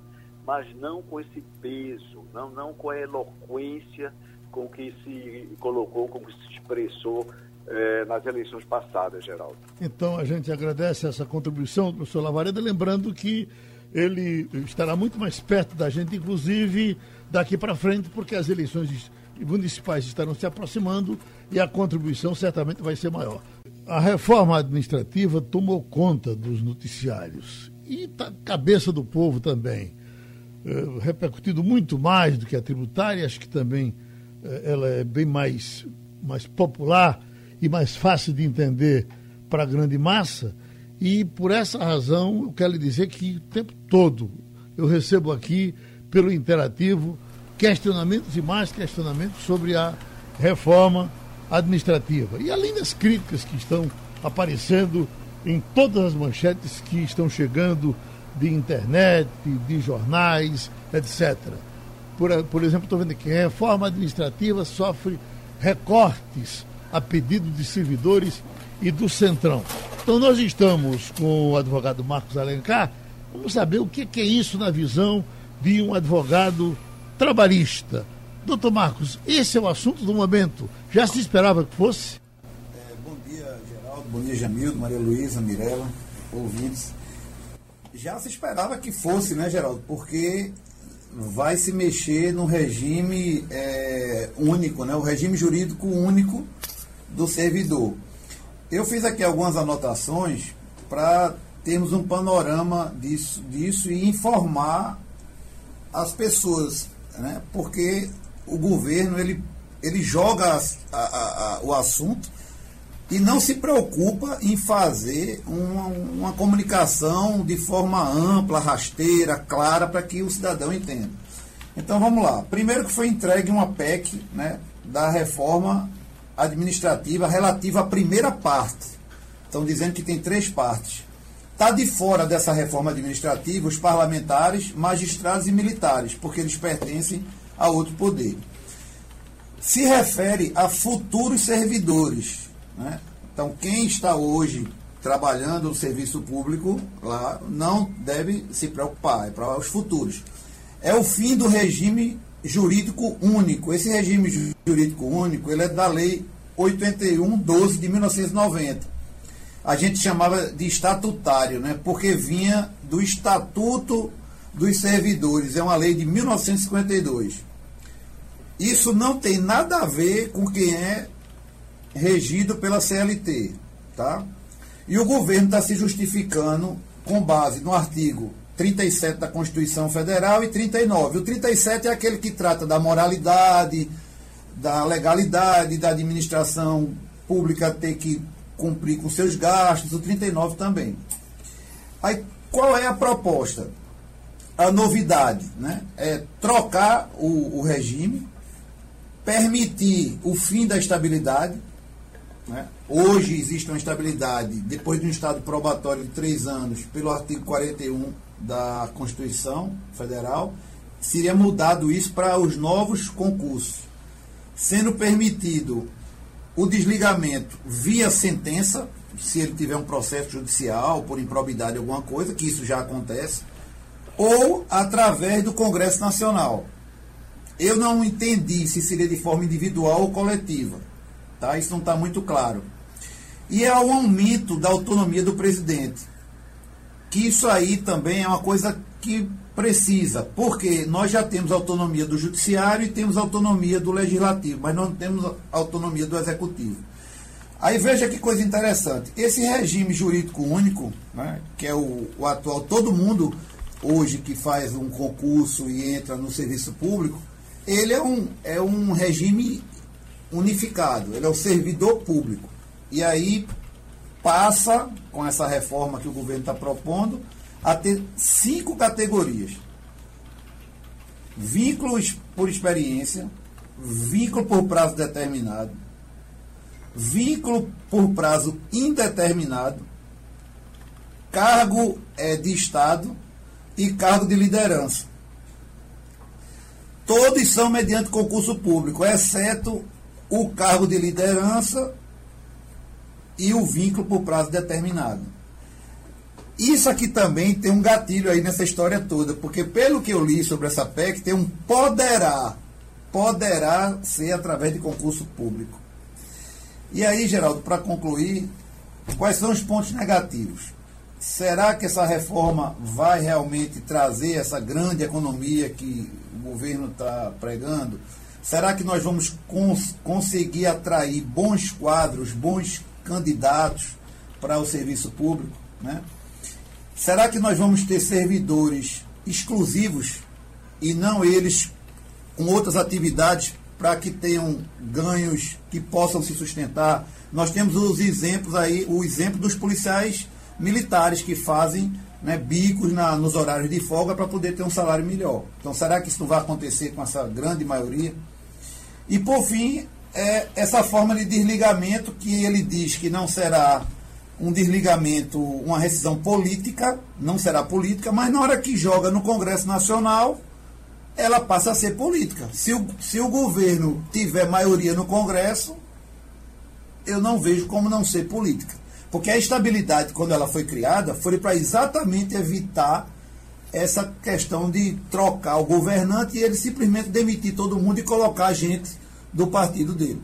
Mas não com esse peso, não, não com a eloquência com que se colocou, com que se expressou eh, nas eleições passadas, Geraldo. Então a gente agradece essa contribuição do professor Lavareda, lembrando que ele estará muito mais perto da gente, inclusive daqui para frente, porque as eleições municipais estarão se aproximando e a contribuição certamente vai ser maior. A reforma administrativa tomou conta dos noticiários e está cabeça do povo também, é, repercutido muito mais do que a tributária, acho que também ela é bem mais, mais popular e mais fácil de entender para a grande massa. E por essa razão eu quero lhe dizer que o tempo todo eu recebo aqui, pelo interativo, questionamentos e mais questionamentos sobre a reforma administrativa. E além das críticas que estão aparecendo em todas as manchetes que estão chegando de internet, de jornais, etc. Por, por exemplo, estou vendo aqui, reforma administrativa sofre recortes a pedido de servidores e do Centrão. Então nós estamos com o advogado Marcos Alencar, vamos saber o que é isso na visão de um advogado trabalhista. Doutor Marcos, esse é o assunto do momento. Já se esperava que fosse? É, bom dia, Geraldo. Bom dia, Jamildo, Maria Luísa, Mirella, ouvintes. Já se esperava que fosse, né, Geraldo? Porque vai se mexer no regime é, único, né? o regime jurídico único do servidor. Eu fiz aqui algumas anotações para termos um panorama disso, disso e informar as pessoas né? porque o governo ele, ele joga a, a, a, o assunto e não se preocupa em fazer uma, uma comunicação de forma ampla, rasteira, clara, para que o cidadão entenda. Então vamos lá. Primeiro que foi entregue uma PEC né, da reforma administrativa relativa à primeira parte. Estão dizendo que tem três partes. Está de fora dessa reforma administrativa os parlamentares, magistrados e militares, porque eles pertencem a outro poder. Se refere a futuros servidores. Né? Então, quem está hoje trabalhando no serviço público lá não deve se preocupar, é para os futuros. É o fim do regime jurídico único. Esse regime jurídico único ele é da Lei 8112 de 1990 a gente chamava de estatutário, né? porque vinha do Estatuto dos Servidores, é uma lei de 1952. Isso não tem nada a ver com quem é regido pela CLT, tá? E o governo está se justificando com base no artigo 37 da Constituição Federal e 39. O 37 é aquele que trata da moralidade, da legalidade, da administração pública ter que cumprir com seus gastos, o 39 também. Aí, qual é a proposta? A novidade né? é trocar o, o regime, permitir o fim da estabilidade. Né? Hoje existe uma estabilidade, depois de um estado probatório de três anos, pelo artigo 41 da Constituição Federal, seria mudado isso para os novos concursos, sendo permitido o desligamento via sentença, se ele tiver um processo judicial por improbidade alguma coisa, que isso já acontece, ou através do Congresso Nacional. Eu não entendi se seria de forma individual ou coletiva. Tá? Isso não está muito claro. E é o aumento da autonomia do presidente. Que isso aí também é uma coisa que Precisa, porque nós já temos autonomia do judiciário e temos autonomia do legislativo, mas não temos autonomia do executivo. Aí veja que coisa interessante. Esse regime jurídico único, né, que é o, o atual, todo mundo hoje que faz um concurso e entra no serviço público, ele é um, é um regime unificado, ele é o servidor público. E aí passa, com essa reforma que o governo está propondo, a ter cinco categorias: vínculo por experiência, vínculo por prazo determinado, vínculo por prazo indeterminado, cargo é, de Estado e cargo de liderança. todos são mediante concurso público, exceto o cargo de liderança e o vínculo por prazo determinado. Isso aqui também tem um gatilho aí nessa história toda, porque pelo que eu li sobre essa PEC, tem um poderá, poderá ser através de concurso público. E aí, Geraldo, para concluir, quais são os pontos negativos? Será que essa reforma vai realmente trazer essa grande economia que o governo está pregando? Será que nós vamos cons conseguir atrair bons quadros, bons candidatos para o serviço público? Né? Será que nós vamos ter servidores exclusivos e não eles com outras atividades para que tenham ganhos que possam se sustentar? Nós temos os exemplos aí, o exemplo dos policiais militares que fazem né, bicos na, nos horários de folga para poder ter um salário melhor. Então, será que isso vai acontecer com essa grande maioria? E, por fim, é essa forma de desligamento que ele diz que não será um desligamento, uma rescisão política, não será política, mas na hora que joga no Congresso Nacional, ela passa a ser política. Se o, se o governo tiver maioria no Congresso, eu não vejo como não ser política. Porque a estabilidade, quando ela foi criada, foi para exatamente evitar essa questão de trocar o governante e ele simplesmente demitir todo mundo e colocar gente do partido dele.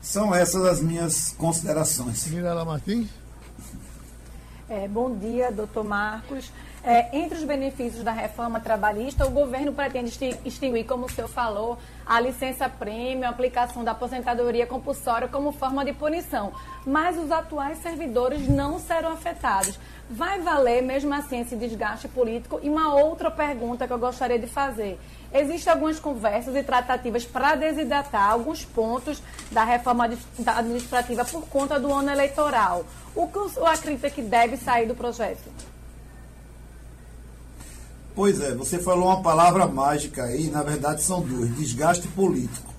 São essas as minhas considerações. Mirela Martins? É, bom dia, doutor Marcos. É, entre os benefícios da reforma trabalhista, o governo pretende extinguir, como o senhor falou, a licença prêmio, a aplicação da aposentadoria compulsória como forma de punição. Mas os atuais servidores não serão afetados. Vai valer mesmo assim esse desgaste político? E uma outra pergunta que eu gostaria de fazer. Existem algumas conversas e tratativas para desidratar alguns pontos da reforma administrativa por conta do ano eleitoral. O que o senhor acredita que deve sair do projeto? Pois é, você falou uma palavra mágica aí, na verdade são duas, desgaste político.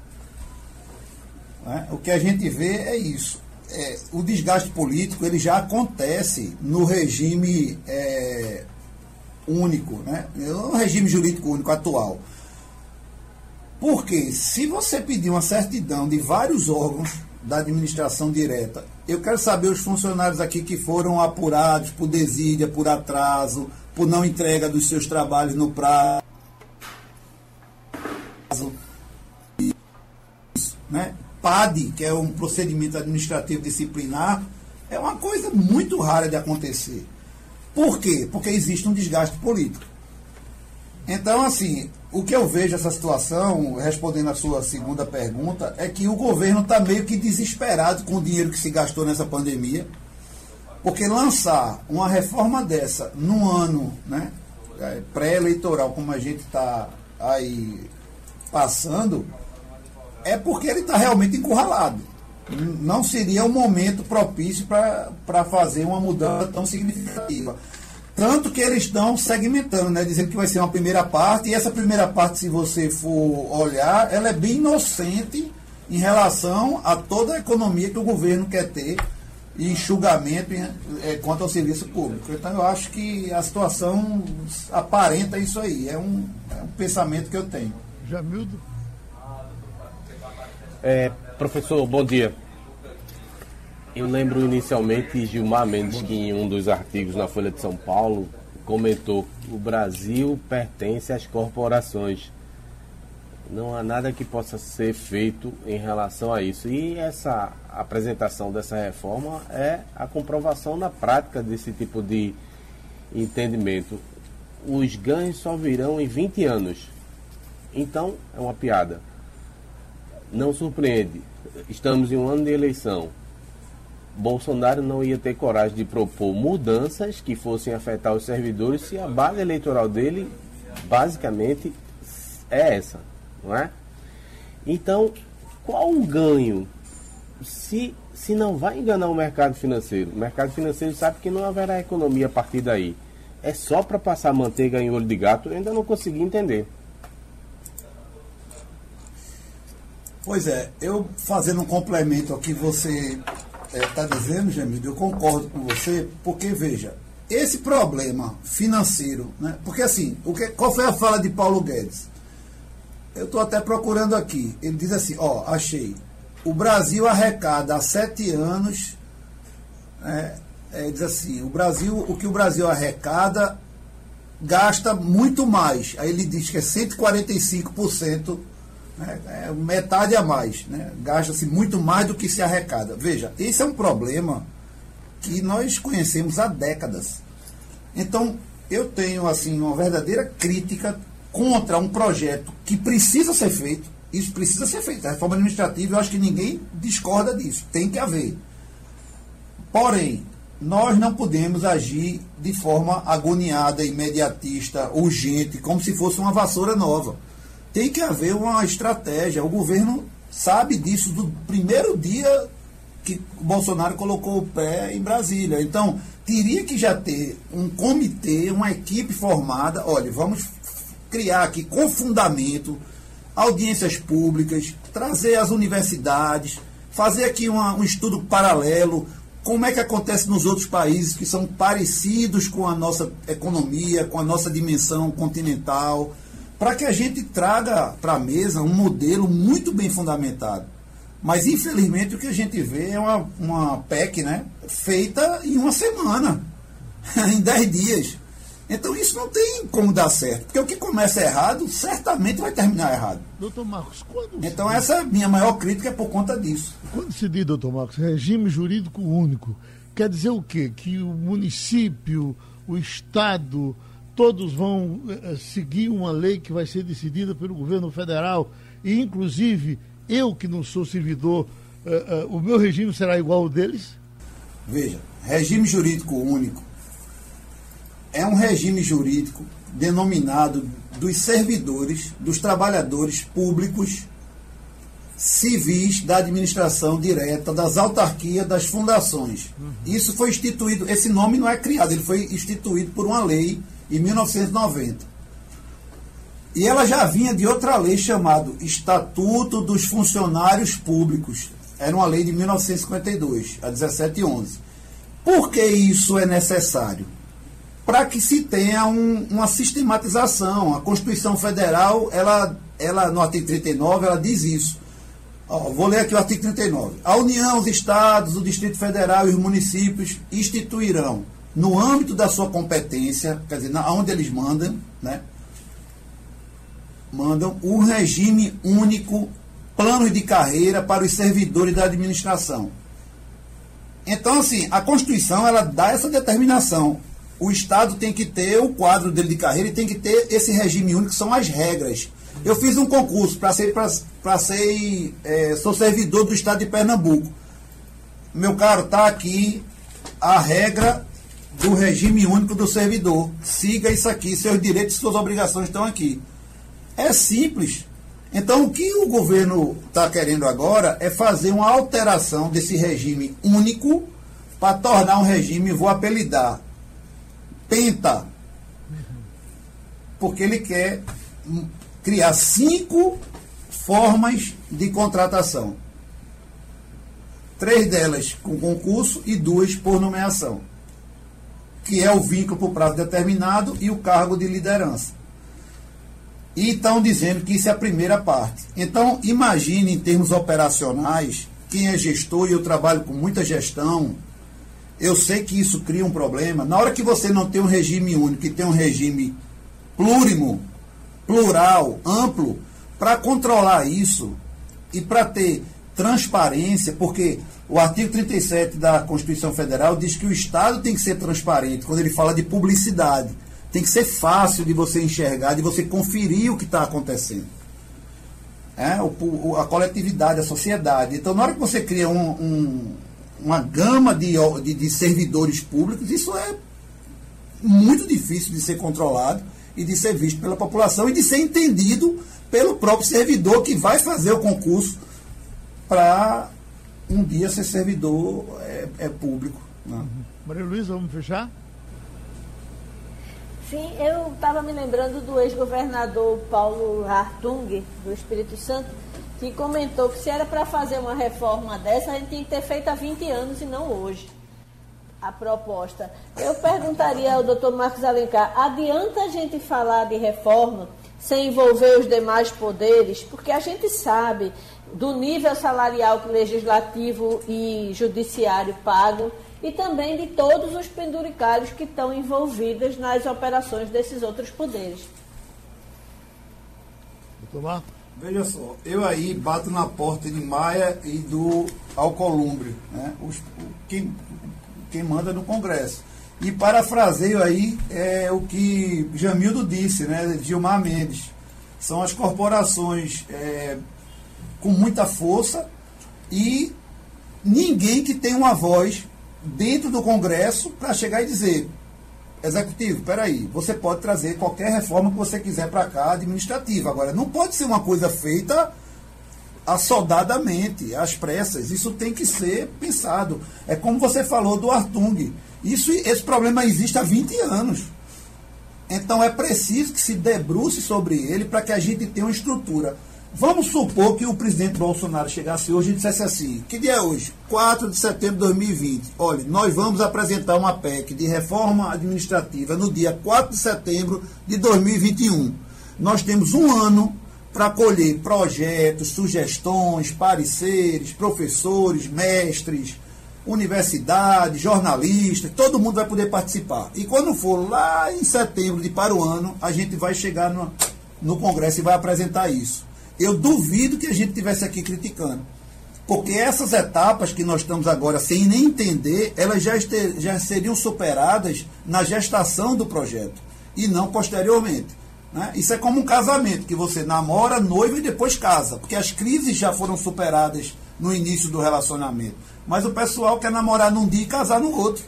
É? O que a gente vê é isso. É, o desgaste político ele já acontece no regime é, único, né? no regime jurídico único atual. Porque se você pedir uma certidão de vários órgãos da administração direta, eu quero saber os funcionários aqui que foram apurados por desídia, por atraso, por não entrega dos seus trabalhos no prazo. Né? PAD, que é um procedimento administrativo disciplinar, é uma coisa muito rara de acontecer. Por quê? Porque existe um desgaste político. Então, assim, o que eu vejo essa situação, respondendo a sua segunda pergunta, é que o governo está meio que desesperado com o dinheiro que se gastou nessa pandemia porque lançar uma reforma dessa num ano né, é, pré-eleitoral, como a gente está aí passando, é porque ele está realmente encurralado. Não seria um momento propício para fazer uma mudança tão significativa. Tanto que eles estão segmentando, né, dizendo que vai ser uma primeira parte, e essa primeira parte, se você for olhar, ela é bem inocente em relação a toda a economia que o governo quer ter e enxugamento é, quanto ao serviço público. Então eu acho que a situação aparenta isso aí. É um, é um pensamento que eu tenho. Jamildo? É, professor, bom dia. Eu lembro inicialmente Gilmar Mendes que em um dos artigos na Folha de São Paulo comentou que o Brasil pertence às corporações não há nada que possa ser feito em relação a isso. E essa apresentação dessa reforma é a comprovação na prática desse tipo de entendimento. Os ganhos só virão em 20 anos. Então, é uma piada. Não surpreende. Estamos em um ano de eleição. Bolsonaro não ia ter coragem de propor mudanças que fossem afetar os servidores se a base eleitoral dele, basicamente, é essa não é? Então, qual o ganho se, se não vai enganar o mercado financeiro? O mercado financeiro sabe que não haverá economia a partir daí. É só para passar manteiga em olho de gato, eu ainda não consegui entender. Pois é, eu fazendo um complemento ao que você está é, dizendo, Jamil, eu concordo com você, porque veja, esse problema financeiro, né? Porque assim, o que, qual foi a fala de Paulo Guedes? Eu estou até procurando aqui. Ele diz assim, ó, achei. O Brasil arrecada há sete anos. É, é, diz assim, o Brasil, o que o Brasil arrecada gasta muito mais. Aí ele diz que é 145%, né, é metade a mais. Né, Gasta-se muito mais do que se arrecada. Veja, esse é um problema que nós conhecemos há décadas. Então, eu tenho assim uma verdadeira crítica contra um projeto que precisa ser feito. Isso precisa ser feito. A reforma administrativa, eu acho que ninguém discorda disso. Tem que haver. Porém, nós não podemos agir de forma agoniada, imediatista, urgente, como se fosse uma vassoura nova. Tem que haver uma estratégia. O governo sabe disso do primeiro dia que Bolsonaro colocou o pé em Brasília. Então, teria que já ter um comitê, uma equipe formada. Olha, vamos criar aqui com fundamento audiências públicas, trazer as universidades, fazer aqui uma, um estudo paralelo, como é que acontece nos outros países que são parecidos com a nossa economia, com a nossa dimensão continental, para que a gente traga para a mesa um modelo muito bem fundamentado. Mas, infelizmente, o que a gente vê é uma, uma PEC né, feita em uma semana, *laughs* em dez dias. Então isso não tem como dar certo, porque o que começa errado certamente vai terminar errado. Doutor Marcos, quando. Então essa é minha maior crítica é por conta disso. Quando se diz, doutor Marcos, regime jurídico único, quer dizer o quê? Que o município, o Estado, todos vão eh, seguir uma lei que vai ser decidida pelo governo federal, e inclusive eu que não sou servidor, eh, eh, o meu regime será igual ao deles? Veja, regime jurídico único é um regime jurídico denominado dos servidores, dos trabalhadores públicos, civis da administração direta, das autarquias, das fundações. Uhum. Isso foi instituído, esse nome não é criado, ele foi instituído por uma lei em 1990. E ela já vinha de outra lei chamada Estatuto dos Funcionários Públicos. Era uma lei de 1952, a 1711. Por que isso é necessário? Para que se tenha um, uma sistematização. A Constituição Federal, ela, ela, no artigo 39, ela diz isso. Ó, vou ler aqui o artigo 39. A União, os Estados, o Distrito Federal e os municípios instituirão, no âmbito da sua competência, quer dizer, onde eles mandam, né? Mandam um regime único, planos de carreira para os servidores da administração. Então, assim, a Constituição, ela dá essa determinação o Estado tem que ter o quadro dele de carreira e tem que ter esse regime único, que são as regras. Eu fiz um concurso para ser, para ser é, sou servidor do Estado de Pernambuco. Meu caro, está aqui a regra do regime único do servidor. Siga isso aqui, seus direitos e suas obrigações estão aqui. É simples. Então, o que o governo está querendo agora é fazer uma alteração desse regime único para tornar um regime, vou apelidar, penta. Porque ele quer criar cinco formas de contratação. Três delas com concurso e duas por nomeação. Que é o vínculo por prazo determinado e o cargo de liderança. E estão dizendo que isso é a primeira parte. Então, imagine em termos operacionais, quem é gestor, e eu trabalho com muita gestão, eu sei que isso cria um problema. Na hora que você não tem um regime único, que tem um regime plurimo, plural, amplo, para controlar isso e para ter transparência, porque o artigo 37 da Constituição Federal diz que o Estado tem que ser transparente quando ele fala de publicidade. Tem que ser fácil de você enxergar, de você conferir o que está acontecendo. É, o, a coletividade, a sociedade. Então, na hora que você cria um, um uma gama de, de, de servidores públicos, isso é muito difícil de ser controlado e de ser visto pela população e de ser entendido pelo próprio servidor que vai fazer o concurso para um dia ser servidor é, é público. Né? Maria Luísa, vamos fechar? Sim, eu estava me lembrando do ex-governador Paulo Hartung, do Espírito Santo, que comentou que se era para fazer uma reforma dessa, a gente tinha que ter feito há 20 anos e não hoje. A proposta. Eu perguntaria ao doutor Marcos Alencar, adianta a gente falar de reforma sem envolver os demais poderes, porque a gente sabe do nível salarial que legislativo e judiciário pagam e também de todos os penduricários que estão envolvidos nas operações desses outros poderes. Tomar? Veja só, eu aí bato na porta de Maia e do Alcolumbre, né? Os, quem, quem manda no Congresso. E parafraseio aí é o que Jamildo disse, né? Gilmar Mendes. São as corporações é, com muita força e ninguém que tem uma voz dentro do Congresso para chegar e dizer Executivo, peraí, você pode trazer qualquer reforma que você quiser para cá, administrativa. Agora, não pode ser uma coisa feita assodadamente, às pressas. Isso tem que ser pensado. É como você falou do Artung. Isso, esse problema existe há 20 anos. Então é preciso que se debruce sobre ele para que a gente tenha uma estrutura. Vamos supor que o presidente Bolsonaro chegasse hoje e dissesse assim: que dia é hoje? 4 de setembro de 2020. Olha, nós vamos apresentar uma PEC de reforma administrativa no dia 4 de setembro de 2021. Nós temos um ano para colher projetos, sugestões, pareceres, professores, mestres, universidades, jornalistas, todo mundo vai poder participar. E quando for lá em setembro de para o ano, a gente vai chegar no, no Congresso e vai apresentar isso. Eu duvido que a gente tivesse aqui criticando. Porque essas etapas que nós estamos agora sem nem entender, elas já, este, já seriam superadas na gestação do projeto e não posteriormente. Né? Isso é como um casamento, que você namora, noiva e depois casa, porque as crises já foram superadas no início do relacionamento. Mas o pessoal quer namorar num dia e casar no outro.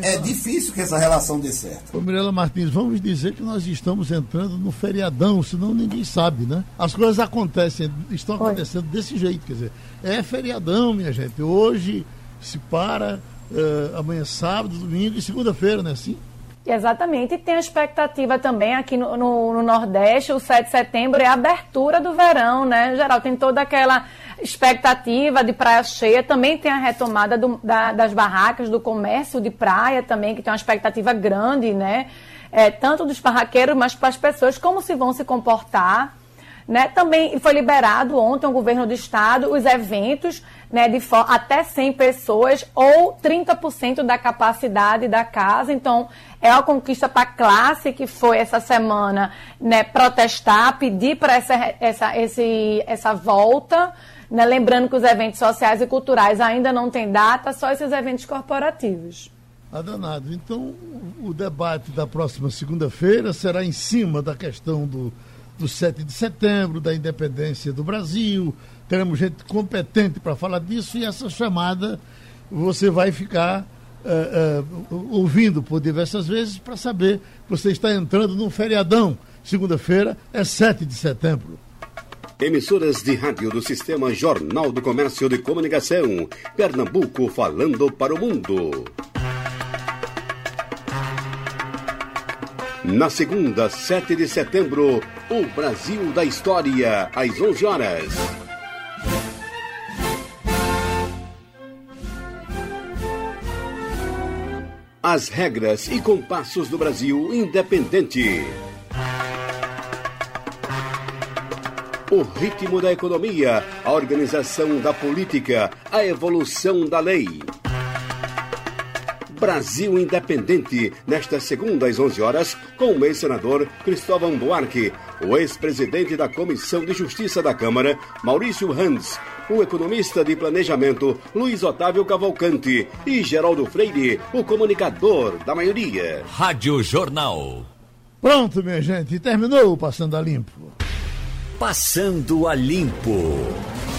É difícil que essa relação dê certo. Ô Mirela Martins, vamos dizer que nós estamos entrando no feriadão, senão ninguém sabe, né? As coisas acontecem, estão acontecendo Oi. desse jeito, quer dizer, é feriadão, minha gente. Hoje se para, uh, amanhã é sábado, domingo e segunda-feira, não é assim? Exatamente, e tem a expectativa também aqui no, no, no, Nordeste, o 7 de setembro é a abertura do verão, né? Em geral, tem toda aquela expectativa de praia cheia, também tem a retomada do, da, das barracas, do comércio de praia também, que tem uma expectativa grande, né? É, tanto dos barraqueiros, mas para as pessoas, como se vão se comportar. Né? Também foi liberado ontem o governo do estado os eventos né, de até 100 pessoas ou 30% da capacidade da casa. Então, é uma conquista para a classe que foi essa semana né, protestar, pedir para essa, essa, essa volta. Né? Lembrando que os eventos sociais e culturais ainda não têm data, só esses eventos corporativos. Adanado. Então, o debate da próxima segunda-feira será em cima da questão do do 7 de setembro, da independência do Brasil. Teremos gente competente para falar disso e essa chamada você vai ficar uh, uh, ouvindo por diversas vezes para saber que você está entrando num feriadão. Segunda-feira é 7 de setembro. Emissoras de rádio do Sistema Jornal do Comércio de Comunicação. Pernambuco falando para o mundo. Na segunda, 7 de setembro, o Brasil da História, às 11 horas. As regras e compassos do Brasil independente. O ritmo da economia, a organização da política, a evolução da lei. Brasil Independente, nesta segunda às 11 horas, com o ex-senador Cristóvão Buarque, o ex-presidente da Comissão de Justiça da Câmara, Maurício Hans, o economista de planejamento Luiz Otávio Cavalcante e Geraldo Freire, o comunicador da maioria. Rádio Jornal. Pronto, minha gente, terminou o Passando a Limpo. Passando a Limpo.